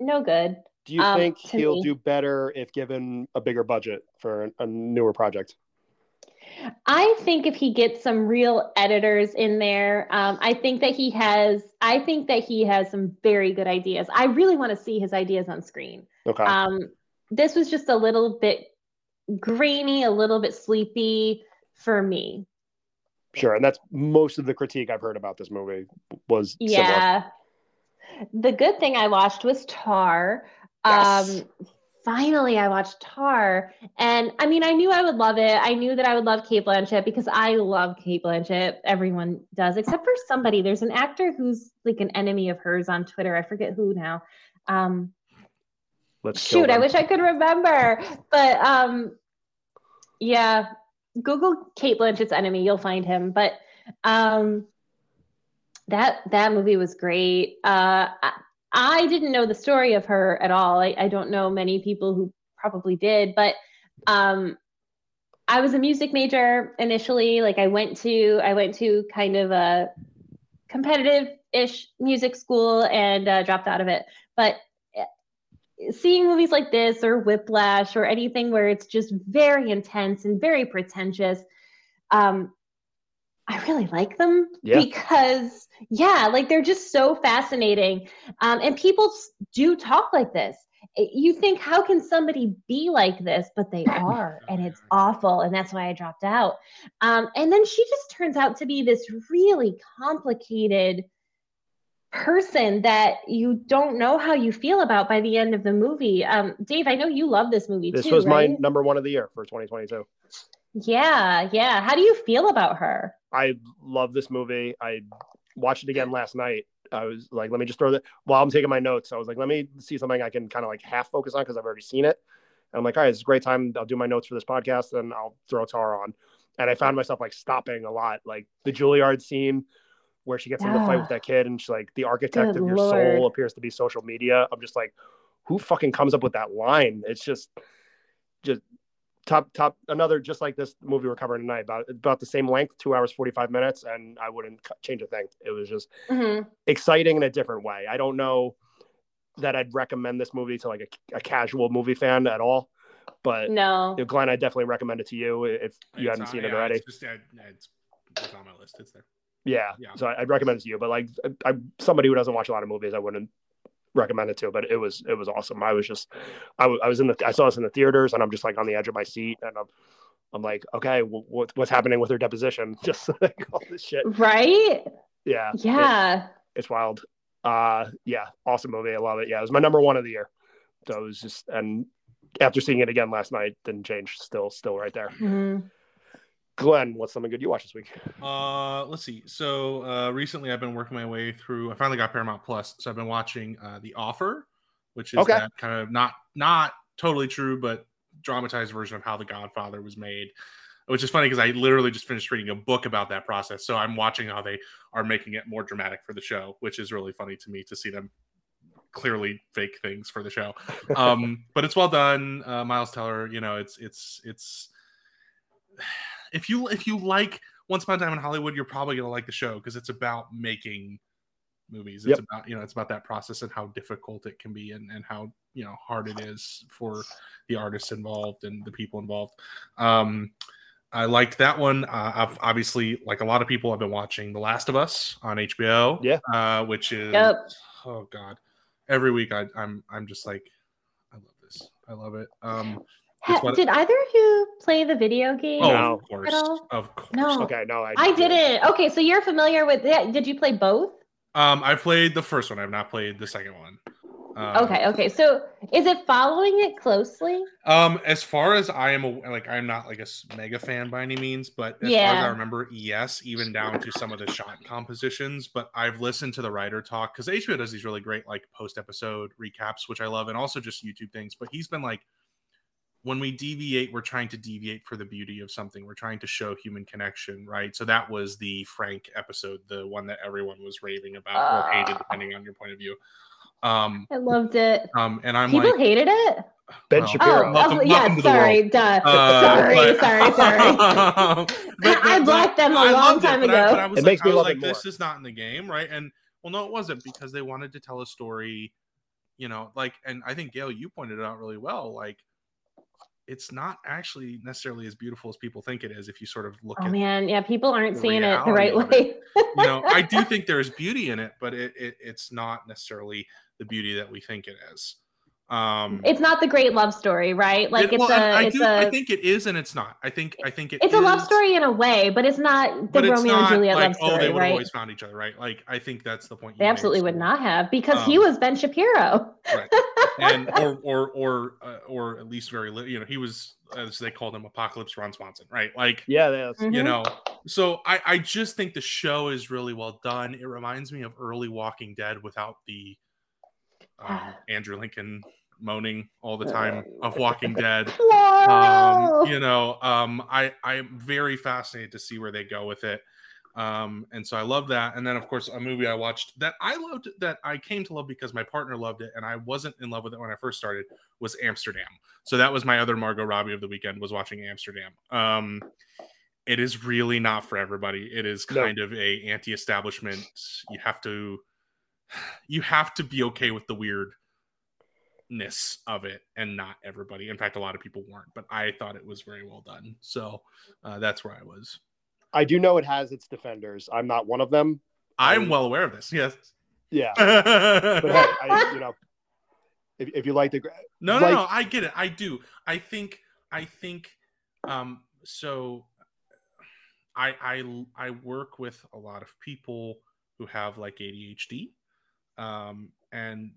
no good. Do you Um, think he'll me- do better if given a bigger budget for a newer project? I think if he gets some real editors in there, um, I think that he has. I think that he has some very good ideas. I really want to see his ideas on screen. Okay. Um, this was just a little bit grainy, a little bit sleepy for me. Sure. And that's most of the critique I've heard about this movie was similar. Yeah. The good thing I watched was Tar. Yes. Um, finally, I watched Tar, and I mean, I knew I would love it. I knew that I would love Cate Blanchett because I love Cate Blanchett. Everyone does, except for somebody. There's an actor who's like an enemy of hers on Twitter. I forget who now. Um, Let's shoot, I wish I could remember, but um, yeah, Google Cate Blanchett's enemy, you'll find him. But um, that that movie was great. Uh, I, didn't know the story of her at all. I, I don't know many people who probably did, but um, I was a music major initially. Like I went to I went to kind of a competitive-ish music school and uh, dropped out of it. But seeing movies like this or Whiplash or anything where it's just very intense and very pretentious, um, I really like them Yeah. because, yeah, like they're just so fascinating. Um, and people do talk like this. You think, how can somebody be like this? But they are, and it's awful. And that's why I dropped out. Um, and then she just turns out to be this really complicated person that you don't know how you feel about by the end of the movie. Um, Dave, I know you love this movie This too, was my number one of the year for 2022. Yeah, yeah. How do you feel about her? I love this movie. I watched it again last night. I was like, let me just throw that while I'm taking my notes. I was like, let me see something I can kind of like half focus on because I've already seen it. And I'm like, all right, it's a great time. I'll do my notes for this podcast and I'll throw Tara on. And I found myself like stopping a lot, like the Juilliard scene where she gets into the fight with that kid and she's like, the architect Good of your Lord. soul appears to be social media. I'm just like, who fucking comes up with that line? It's just, just top top another just like this movie we're covering tonight about about the same length two hours 45 minutes and i wouldn't change a thing it was just Mhm. exciting in a different way i don't know that i'd recommend this movie to like a, a casual movie fan at all but No. glenn i definitely recommend it to you if you It's hadn't on- seen it already It's, just, it's, it's on my list. It's there. Yeah, Yeah. so I, i'd recommend it to you but like I, I'm somebody who doesn't watch a lot of movies i wouldn't recommend it to but it was it was awesome. I was just I was in the i saw this in the theaters and i'm just like on the edge of my seat and i'm i'm like okay wh- what, what's happening with her deposition? Just like all this shit. Right? yeah. It- Yeah. it's wild. Uh yeah awesome movie. I love it. Yeah it was my number one of the year. So it was just and after seeing it again last night didn't change still still right there. Mhm. Glenn what's something good you watched this week Uh, let's see. So uh, recently, I've been working my way through. I finally got Paramount Plus, so I've been watching uh, The Offer, which is Okay. that kind of not not totally true, but dramatized version of how The Godfather was made. Which is funny because I literally just finished reading a book about that process, so I'm watching how they are making it more dramatic for the show, which is really funny to me to see them clearly fake things for the show. Um, but it's well done. Uh, Miles Teller, you know, it's it's it's if you if you like once Upon a Time in Hollywood, you're probably gonna like the show because it's about making movies. It's Yep. about you know it's about that process and how difficult it can be and, and how you know hard it is for the artists involved and the people involved. Um, I liked that one. Uh, I've obviously, like a lot of people, I've been watching The Last of Us on HBO. Yeah. uh, which is Yep. oh god, every week I, I'm I'm just like I love this. I love it. Um, Ha- It's what- did either of you play the video game? oh, No. of course, all? of course. No. okay no i, I didn't. Okay, so you're familiar with that. Did you play both? Um, I played the first one. I've not played the second one. Um, okay, okay. So is it following it closely? Um, as far as I am, a- like, I'm not like a mega fan by any means, but as far as I remember, yes, even down to some of the shot compositions. But I've listened to the writer talk because HBO does these really great like post episode recaps, which I love, and also just YouTube things. But he's been like, when we deviate, we're trying to deviate for the beauty of something. We're trying to show human connection, right? So that was the Frank episode, the one that everyone was raving about or hated, Ah. depending on your point of view. Um, I loved it. um, and I'm People like, hated it. Ben Well, Shapiro. Oh, Welcome- oh, yeah. welcome to the Sorry, duh. Uh, sorry, but- sorry, sorry. But- I blocked them a I long loved it, time but I- ago. but I was It like, makes me I was love like, it this is not in the game, right? And well, no, it wasn't because they wanted to tell a story, you know, like, and I think Gail, you pointed it out really well. Like, it's not actually necessarily as beautiful as people think it is if you sort of look Oh man, yeah, people aren't seeing it the right way. you know i do think there is beauty in it but it, it it's not necessarily the beauty that we think it is um it's not the great love story, right? Like it- it's well, and a I it's do, a I think it is and it's not. I think i think it it's a love story in a way, but it's not the but it's Romeo and Juliet like love oh they story, would have right? always found each other right? Like i think that's the point They absolutely would not have because he Um, was Ben Shapiro. right. And or or or uh, or at least very li- you know he was as they called him apocalypse ron swanson right? Like Yeah, that's, you know so I, I just think the show is really well done. It reminds me of early walking dead without the um, andrew lincoln moaning all the time of walking dead. Um, you know um, i i'm very fascinated to see where they go with it. Um, and so i love that. And then of course a movie i watched that i loved that i came to love because my partner loved it and i wasn't in love with it when i first started was amsterdam. So that was my other margot robbie of the weekend was watching amsterdam. Um, it is really not for everybody. It is No. kind of a anti-establishment. You have to you have to be okay with the weirdness of it and not everybody. In fact a lot of people weren't but i thought it was very well done. So uh, that's where i was. I do know it has its defenders. I'm not one of them. i'm well aware of this yes. Yeah, but hey, I, you know, if, if you like the, no no no i get it. I do. I think i think um so i i i work with a lot of people who have like adhd um and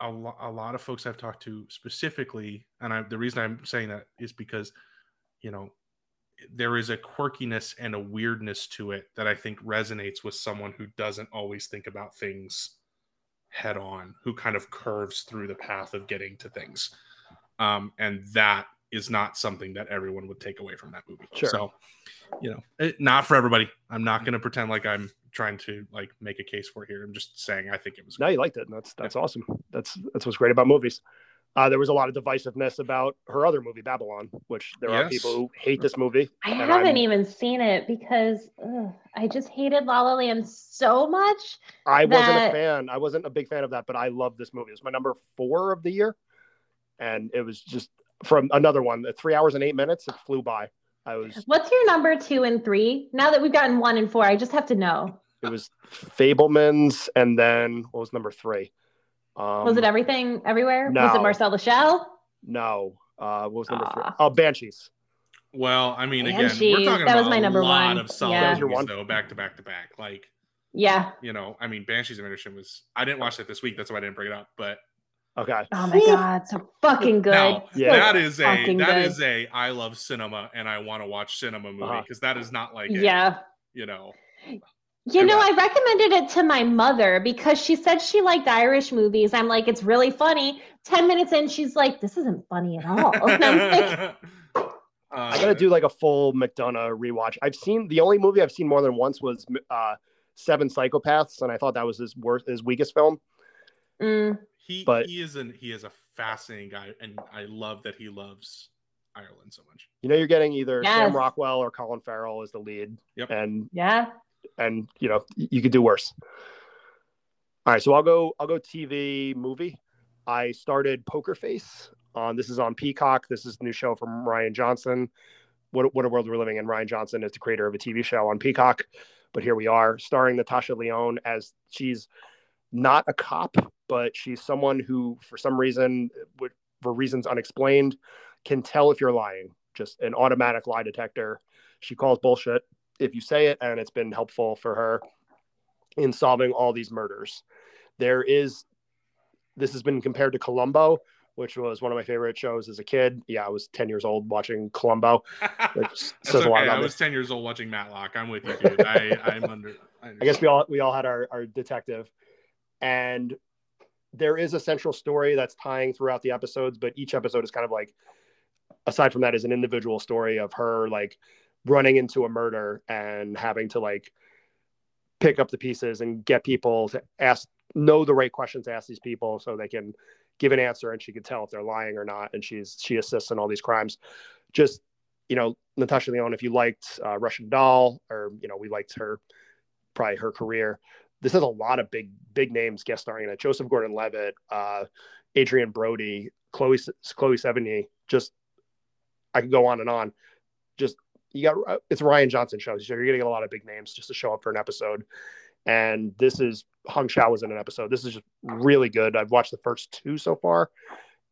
a, lo- a lot of folks i've talked to specifically and I, the reason i'm saying that is because you know there is a quirkiness and a weirdness to it that i think resonates with someone who doesn't always think about things head on who kind of curves through the path of getting to things. Um, and that is not something that everyone would take away from that movie. Sure. so you know it, not for everybody. I'm not going to pretend like i'm trying to like make a case for it here i'm just saying i think it was no, you liked it. And that's that's awesome. That's that's what's great about movies. Uh, there was a lot of divisiveness about her other movie, Babylon, which there are people who hate this movie. I haven't I'm- even seen it because ugh, I just hated La La Land so much. I wasn't a fan. I wasn't a big fan of that, but I love this movie. It's my number four of the year, and it was just from another one. The three hours and eight minutes. It flew by. I was. What's your number two and three? Now that we've gotten one and four, I just have to know. It was Fabelmans, and then what was number three? Um, Was it everything everywhere? Was it. Marcel the Shell? No. Uh, what was number three? Oh, Banshees. well i mean again we're talking that about was my a number lot one. of solid Yeah. Was your movies, one? though back to back to back like Yeah. you know i mean banshees of Inisherin was i didn't watch that this week that's why i didn't bring it up but Okay. Oh my Oof. god, so fucking good. Now, Yeah. that is a Fucking that good. is a I love cinema and I want to watch cinema movie Uh-huh. because that is not like a, Yeah. you know You know, I recommended it to my mother because she said she liked Irish movies. I'm like, it's really funny. 10 minutes in, she's like, this isn't funny at all. And I'm like, Uh, I gotta do like a full McDonough rewatch. I've seen the only movie I've seen more than once was uh, Seven Psychopaths, and I thought that was his worst, his weakest film. mm, he but- he is an he is a fascinating guy and I love that he loves Ireland so much. You know, you're getting either Sam Rockwell or Colin Farrell as the lead, Yep. and yeah. and you know you could do worse. All right, so I'll go. I'll go TV movie. I started Poker Face. On this is on Peacock. This is the new show from Rian Johnson. What what a world we're living in. Rian Johnson is the creator of a TV show on Peacock, but here we are, starring Natasha Lyonne as she's not a cop, but she's someone who, for some reason, would- for reasons unexplained, can tell if you're lying. Just an automatic lie detector. She calls bullshit if you say it, and it's been helpful for her in solving all these murders. There is this has been compared to Columbo, which was one of my favorite shows as a kid. Yeah, I was 10 years old watching Columbo. That's okay. I was 10 years old watching Matlock. I'm with you, dude. I, I'm under. I, I guess we all we all had our, our detective, and there is a central story that's tying throughout the episodes, but each episode is kind of like, aside from that, is an individual story of her like running into a murder and having to like pick up the pieces and get people to ask know the right questions to ask these people so they can give an answer and she can tell if they're lying or not. And she's she assists in all these crimes. Just you know natasha lyonne if you liked uh, russian doll or you know we liked her probably her career this has a lot of big big names guest starring in it joseph gordon-levitt uh, adrien brody chloe chloe sevigny just i could go on and on just you got uh, it's Rian Johnson shows, so you're getting a lot of big names just to show up for an episode. And this is Hong Chau was in an episode. This is just really good. I've watched the first two so far,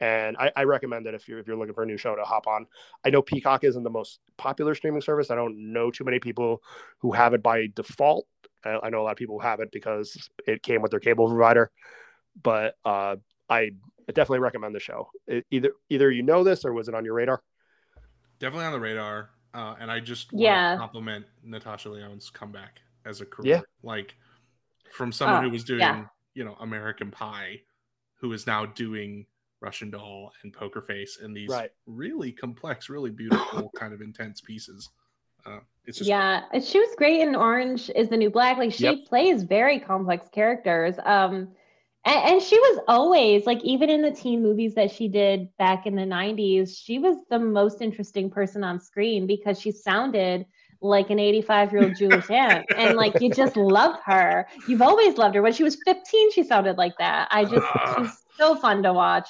and I, I recommend it if you're if you're looking for a new show to hop on. I know Peacock isn't the most popular streaming service. I don't know too many people who have it by default. I, I know a lot of people who have it because it came with their cable provider, but uh, I definitely recommend the show. It, either either you know this or was it on your radar? Definitely on the radar. Uh, and I just yeah compliment Natasha Lyonne's comeback as a career. Yeah. Like from someone Oh, who was doing, yeah. you know, American Pie, who is now doing Russian Doll and Poker Face and these Right. really complex, really beautiful, kind of intense pieces. Uh, it's just yeah and she was great in orange is the new black. Like she Yep. plays very complex characters um and, and she was always like even in the teen movies that she did back in the 90s she was the most interesting person on screen because she sounded like an 85 year old jewish aunt and like you just love her. You've always loved her. When she was 15 she sounded like that. I just she's so fun to watch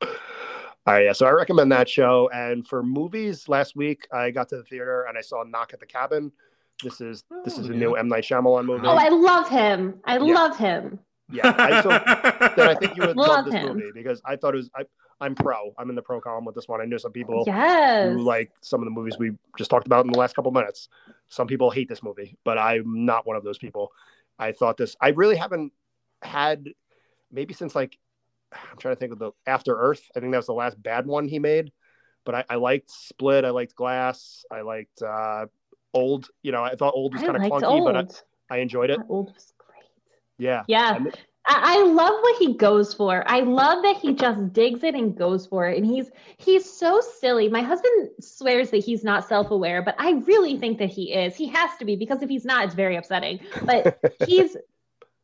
All right, yeah. So I recommend that show. And for movies, last week I got to the theater and I saw Knock at the Cabin. This is this Oh, is a new M Night Shyamalan movie. oh i love him i Yeah. love him yeah, I, so I think you would love, Love this him. movie because I thought it was. I, I'm pro. I'm in the pro column with this one. I know some people yes who like some of the movies we just talked about in the last couple minutes. Some people hate this movie, but I'm not one of those people. I thought this. I really haven't had maybe since like I'm trying to think of the After Earth. I think that was the last bad one he made. But I, I liked Split. I liked Glass. I liked uh, Old. You know, I thought Old was kind of clunky, old. but I, I enjoyed it. Old was great. Yeah. Yeah. I, I love what he goes for. I love that he just digs it and goes for it. And he's he's so silly. My husband swears that he's not self-aware, but I really think that he is. He has to be because if he's not, it's very upsetting. But he's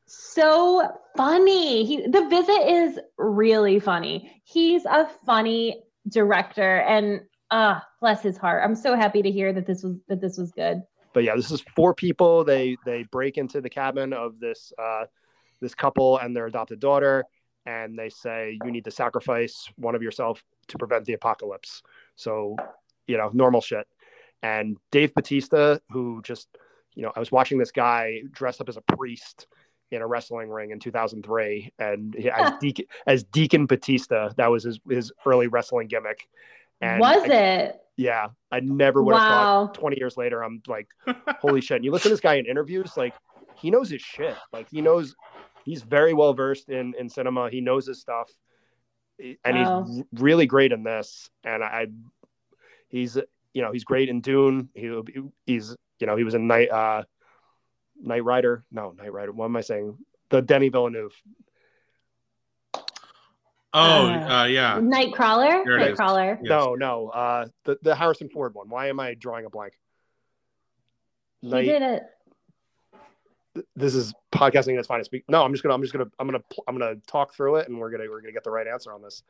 so funny. He the visit is really funny. He's a funny director and uh bless his heart. I'm so happy to hear that this was that this was good. but yeah, this is four people. They they break into the cabin of this uh, this couple and their adopted daughter, and they say you need to sacrifice one of yourself to prevent the apocalypse. So, you know, normal shit. And Dave Bautista, who just, you know, I was watching this guy dressed up as a priest in a wrestling ring in 2003, and he, as Deacon as Deacon Batista, that was his his early wrestling gimmick. And was I- it? Yeah, I never would have Wow. thought 20 years later. I'm like, holy shit. And you listen to this guy in interviews, like he knows his shit. Like he knows he's very well versed in in cinema. He knows his stuff, and Wow. he's really great in this. And I, he's you know he's great in Dune. He he's you know he was in Night uh Night Rider. No, Night Rider. What am I saying? The Denis Villeneuve. oh, Uh, uh, yeah. Nightcrawler? There it is. Nightcrawler. Yes. No, no. Uh, the the Harrison Ford one. Why am I drawing a blank? He Night. did it. this is podcasting that's fine to speak. No, I'm just gonna I'm just gonna I'm gonna I'm gonna talk through it and we're gonna we're gonna get the right answer on this.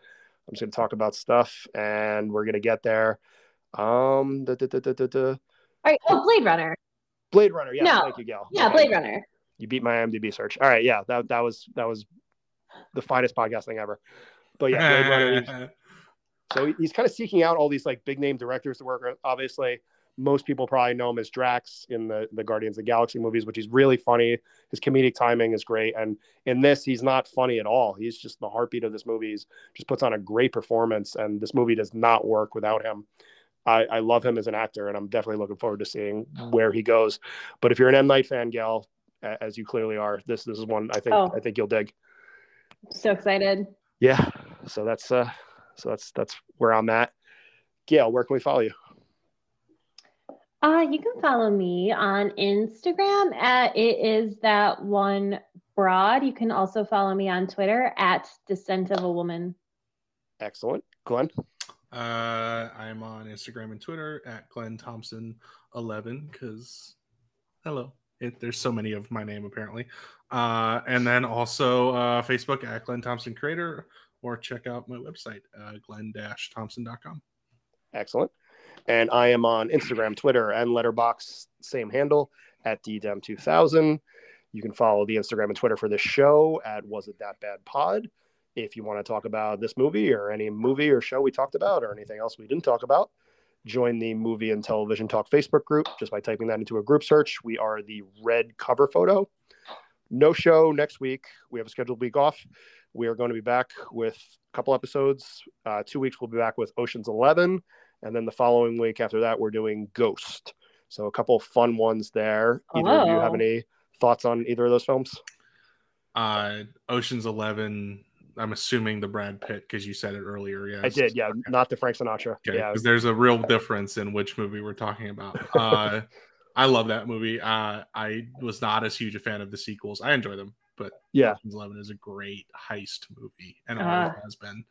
I'm just gonna talk about stuff and we're gonna get there. Um, da, da, da, da, da, da. All right. Oh, Blade Runner. Blade Runner. Yeah, No. thank you, Gail. Yeah, Okay. Blade Runner. You beat my IMDb search. All right, yeah, that that was that was the finest podcast thing ever. But yeah, Blade Runner. So he's kind of seeking out all these like big name directors to work with. Obviously, most people probably know him as Drax in the the Guardians of the Galaxy movies, which is really funny. His comedic timing is great, and in this, he's not funny at all. He's just the heartbeat of this movie. He's just puts on a great performance, and this movie does not work without him. I, I love him as an actor, and I'm definitely looking forward to seeing where he goes. But if you're an M Night fan, Gail, as you clearly are. This this is one I think Oh. I think you'll dig. So excited. Yeah. So that's uh so that's that's where I'm at. Gail, where can we follow you? Uh, you can follow me on Instagram at it is that one broad. You can also follow me on Twitter at Descent of a Woman. Excellent. Glenn. Uh, I'm on Instagram and Twitter at Glenn Thompson 11 because hello, it, there's so many of my name apparently. Uh, and then also uh, Facebook at Glenn Thompson Creator or check out my website, uh, glenn-thompson.com. Excellent. And I am on Instagram, Twitter, and Letterboxd, same handle at DDEM2000. You can follow the Instagram and Twitter for this show at Was It That Bad Pod. If you want to talk about this movie or any movie or show we talked about or anything else we didn't talk about, join the Movie and Television Talk Facebook group just by typing that into a group search. We are the red cover photo. No show next week. We have a scheduled week off. We are going to be back with a couple episodes. Uh, two weeks, we'll be back with Ocean's 11. And then the following week after that, we're doing Ghost. So a couple fun ones there. Either of you have any thoughts on either of those films? Uh, Ocean's 11, I'm assuming the Brad Pitt because you said it earlier. Yeah, I did, yeah, not the Frank Sinatra. Okay, Yeah, because there's a real difference in which movie we're talking about. Uh, I love that movie. Uh, I was not as huge a fan of the sequels. I enjoy them, but yeah, Ocean's Eleven is a great heist movie, and Uh, has been.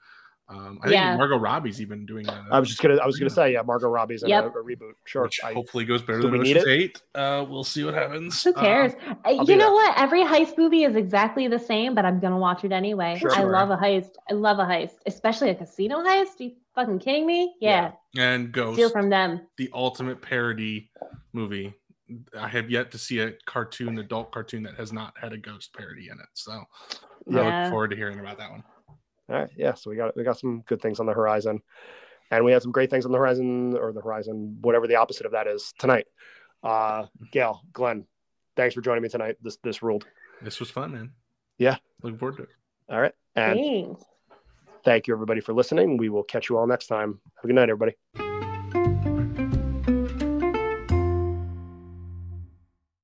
Um, I yeah. think Margot Robbie's even doing a, I was just gonna, I was gonna say, yeah, Margot Robbie's in Yep. a, a reboot. Sure, which I, hopefully goes better than we need Ocean's Eight. Uh, we'll see what happens. Who cares? Uh, you know there. what? Every heist movie is exactly the same, but I'm gonna watch it anyway. Sure. I love a heist. I love a heist, especially a casino heist. you fucking kidding me? Yeah, and Ghost, steal from them. the ultimate parody movie. I have yet to see a cartoon, adult cartoon that has not had a ghost parody in it. So I look forward to hearing about that one. All right, yeah. So we got, we got some good things on the horizon, and we had some great things on the horizon, or the horizon, whatever the opposite of that is tonight. Uh, Gail, Glenn, thanks for joining me tonight. This, this ruled. This was fun, man. Yeah. Looking forward to it. All right, and Thanks. thank you everybody for listening. We will catch you all next time. Have a good night, everybody.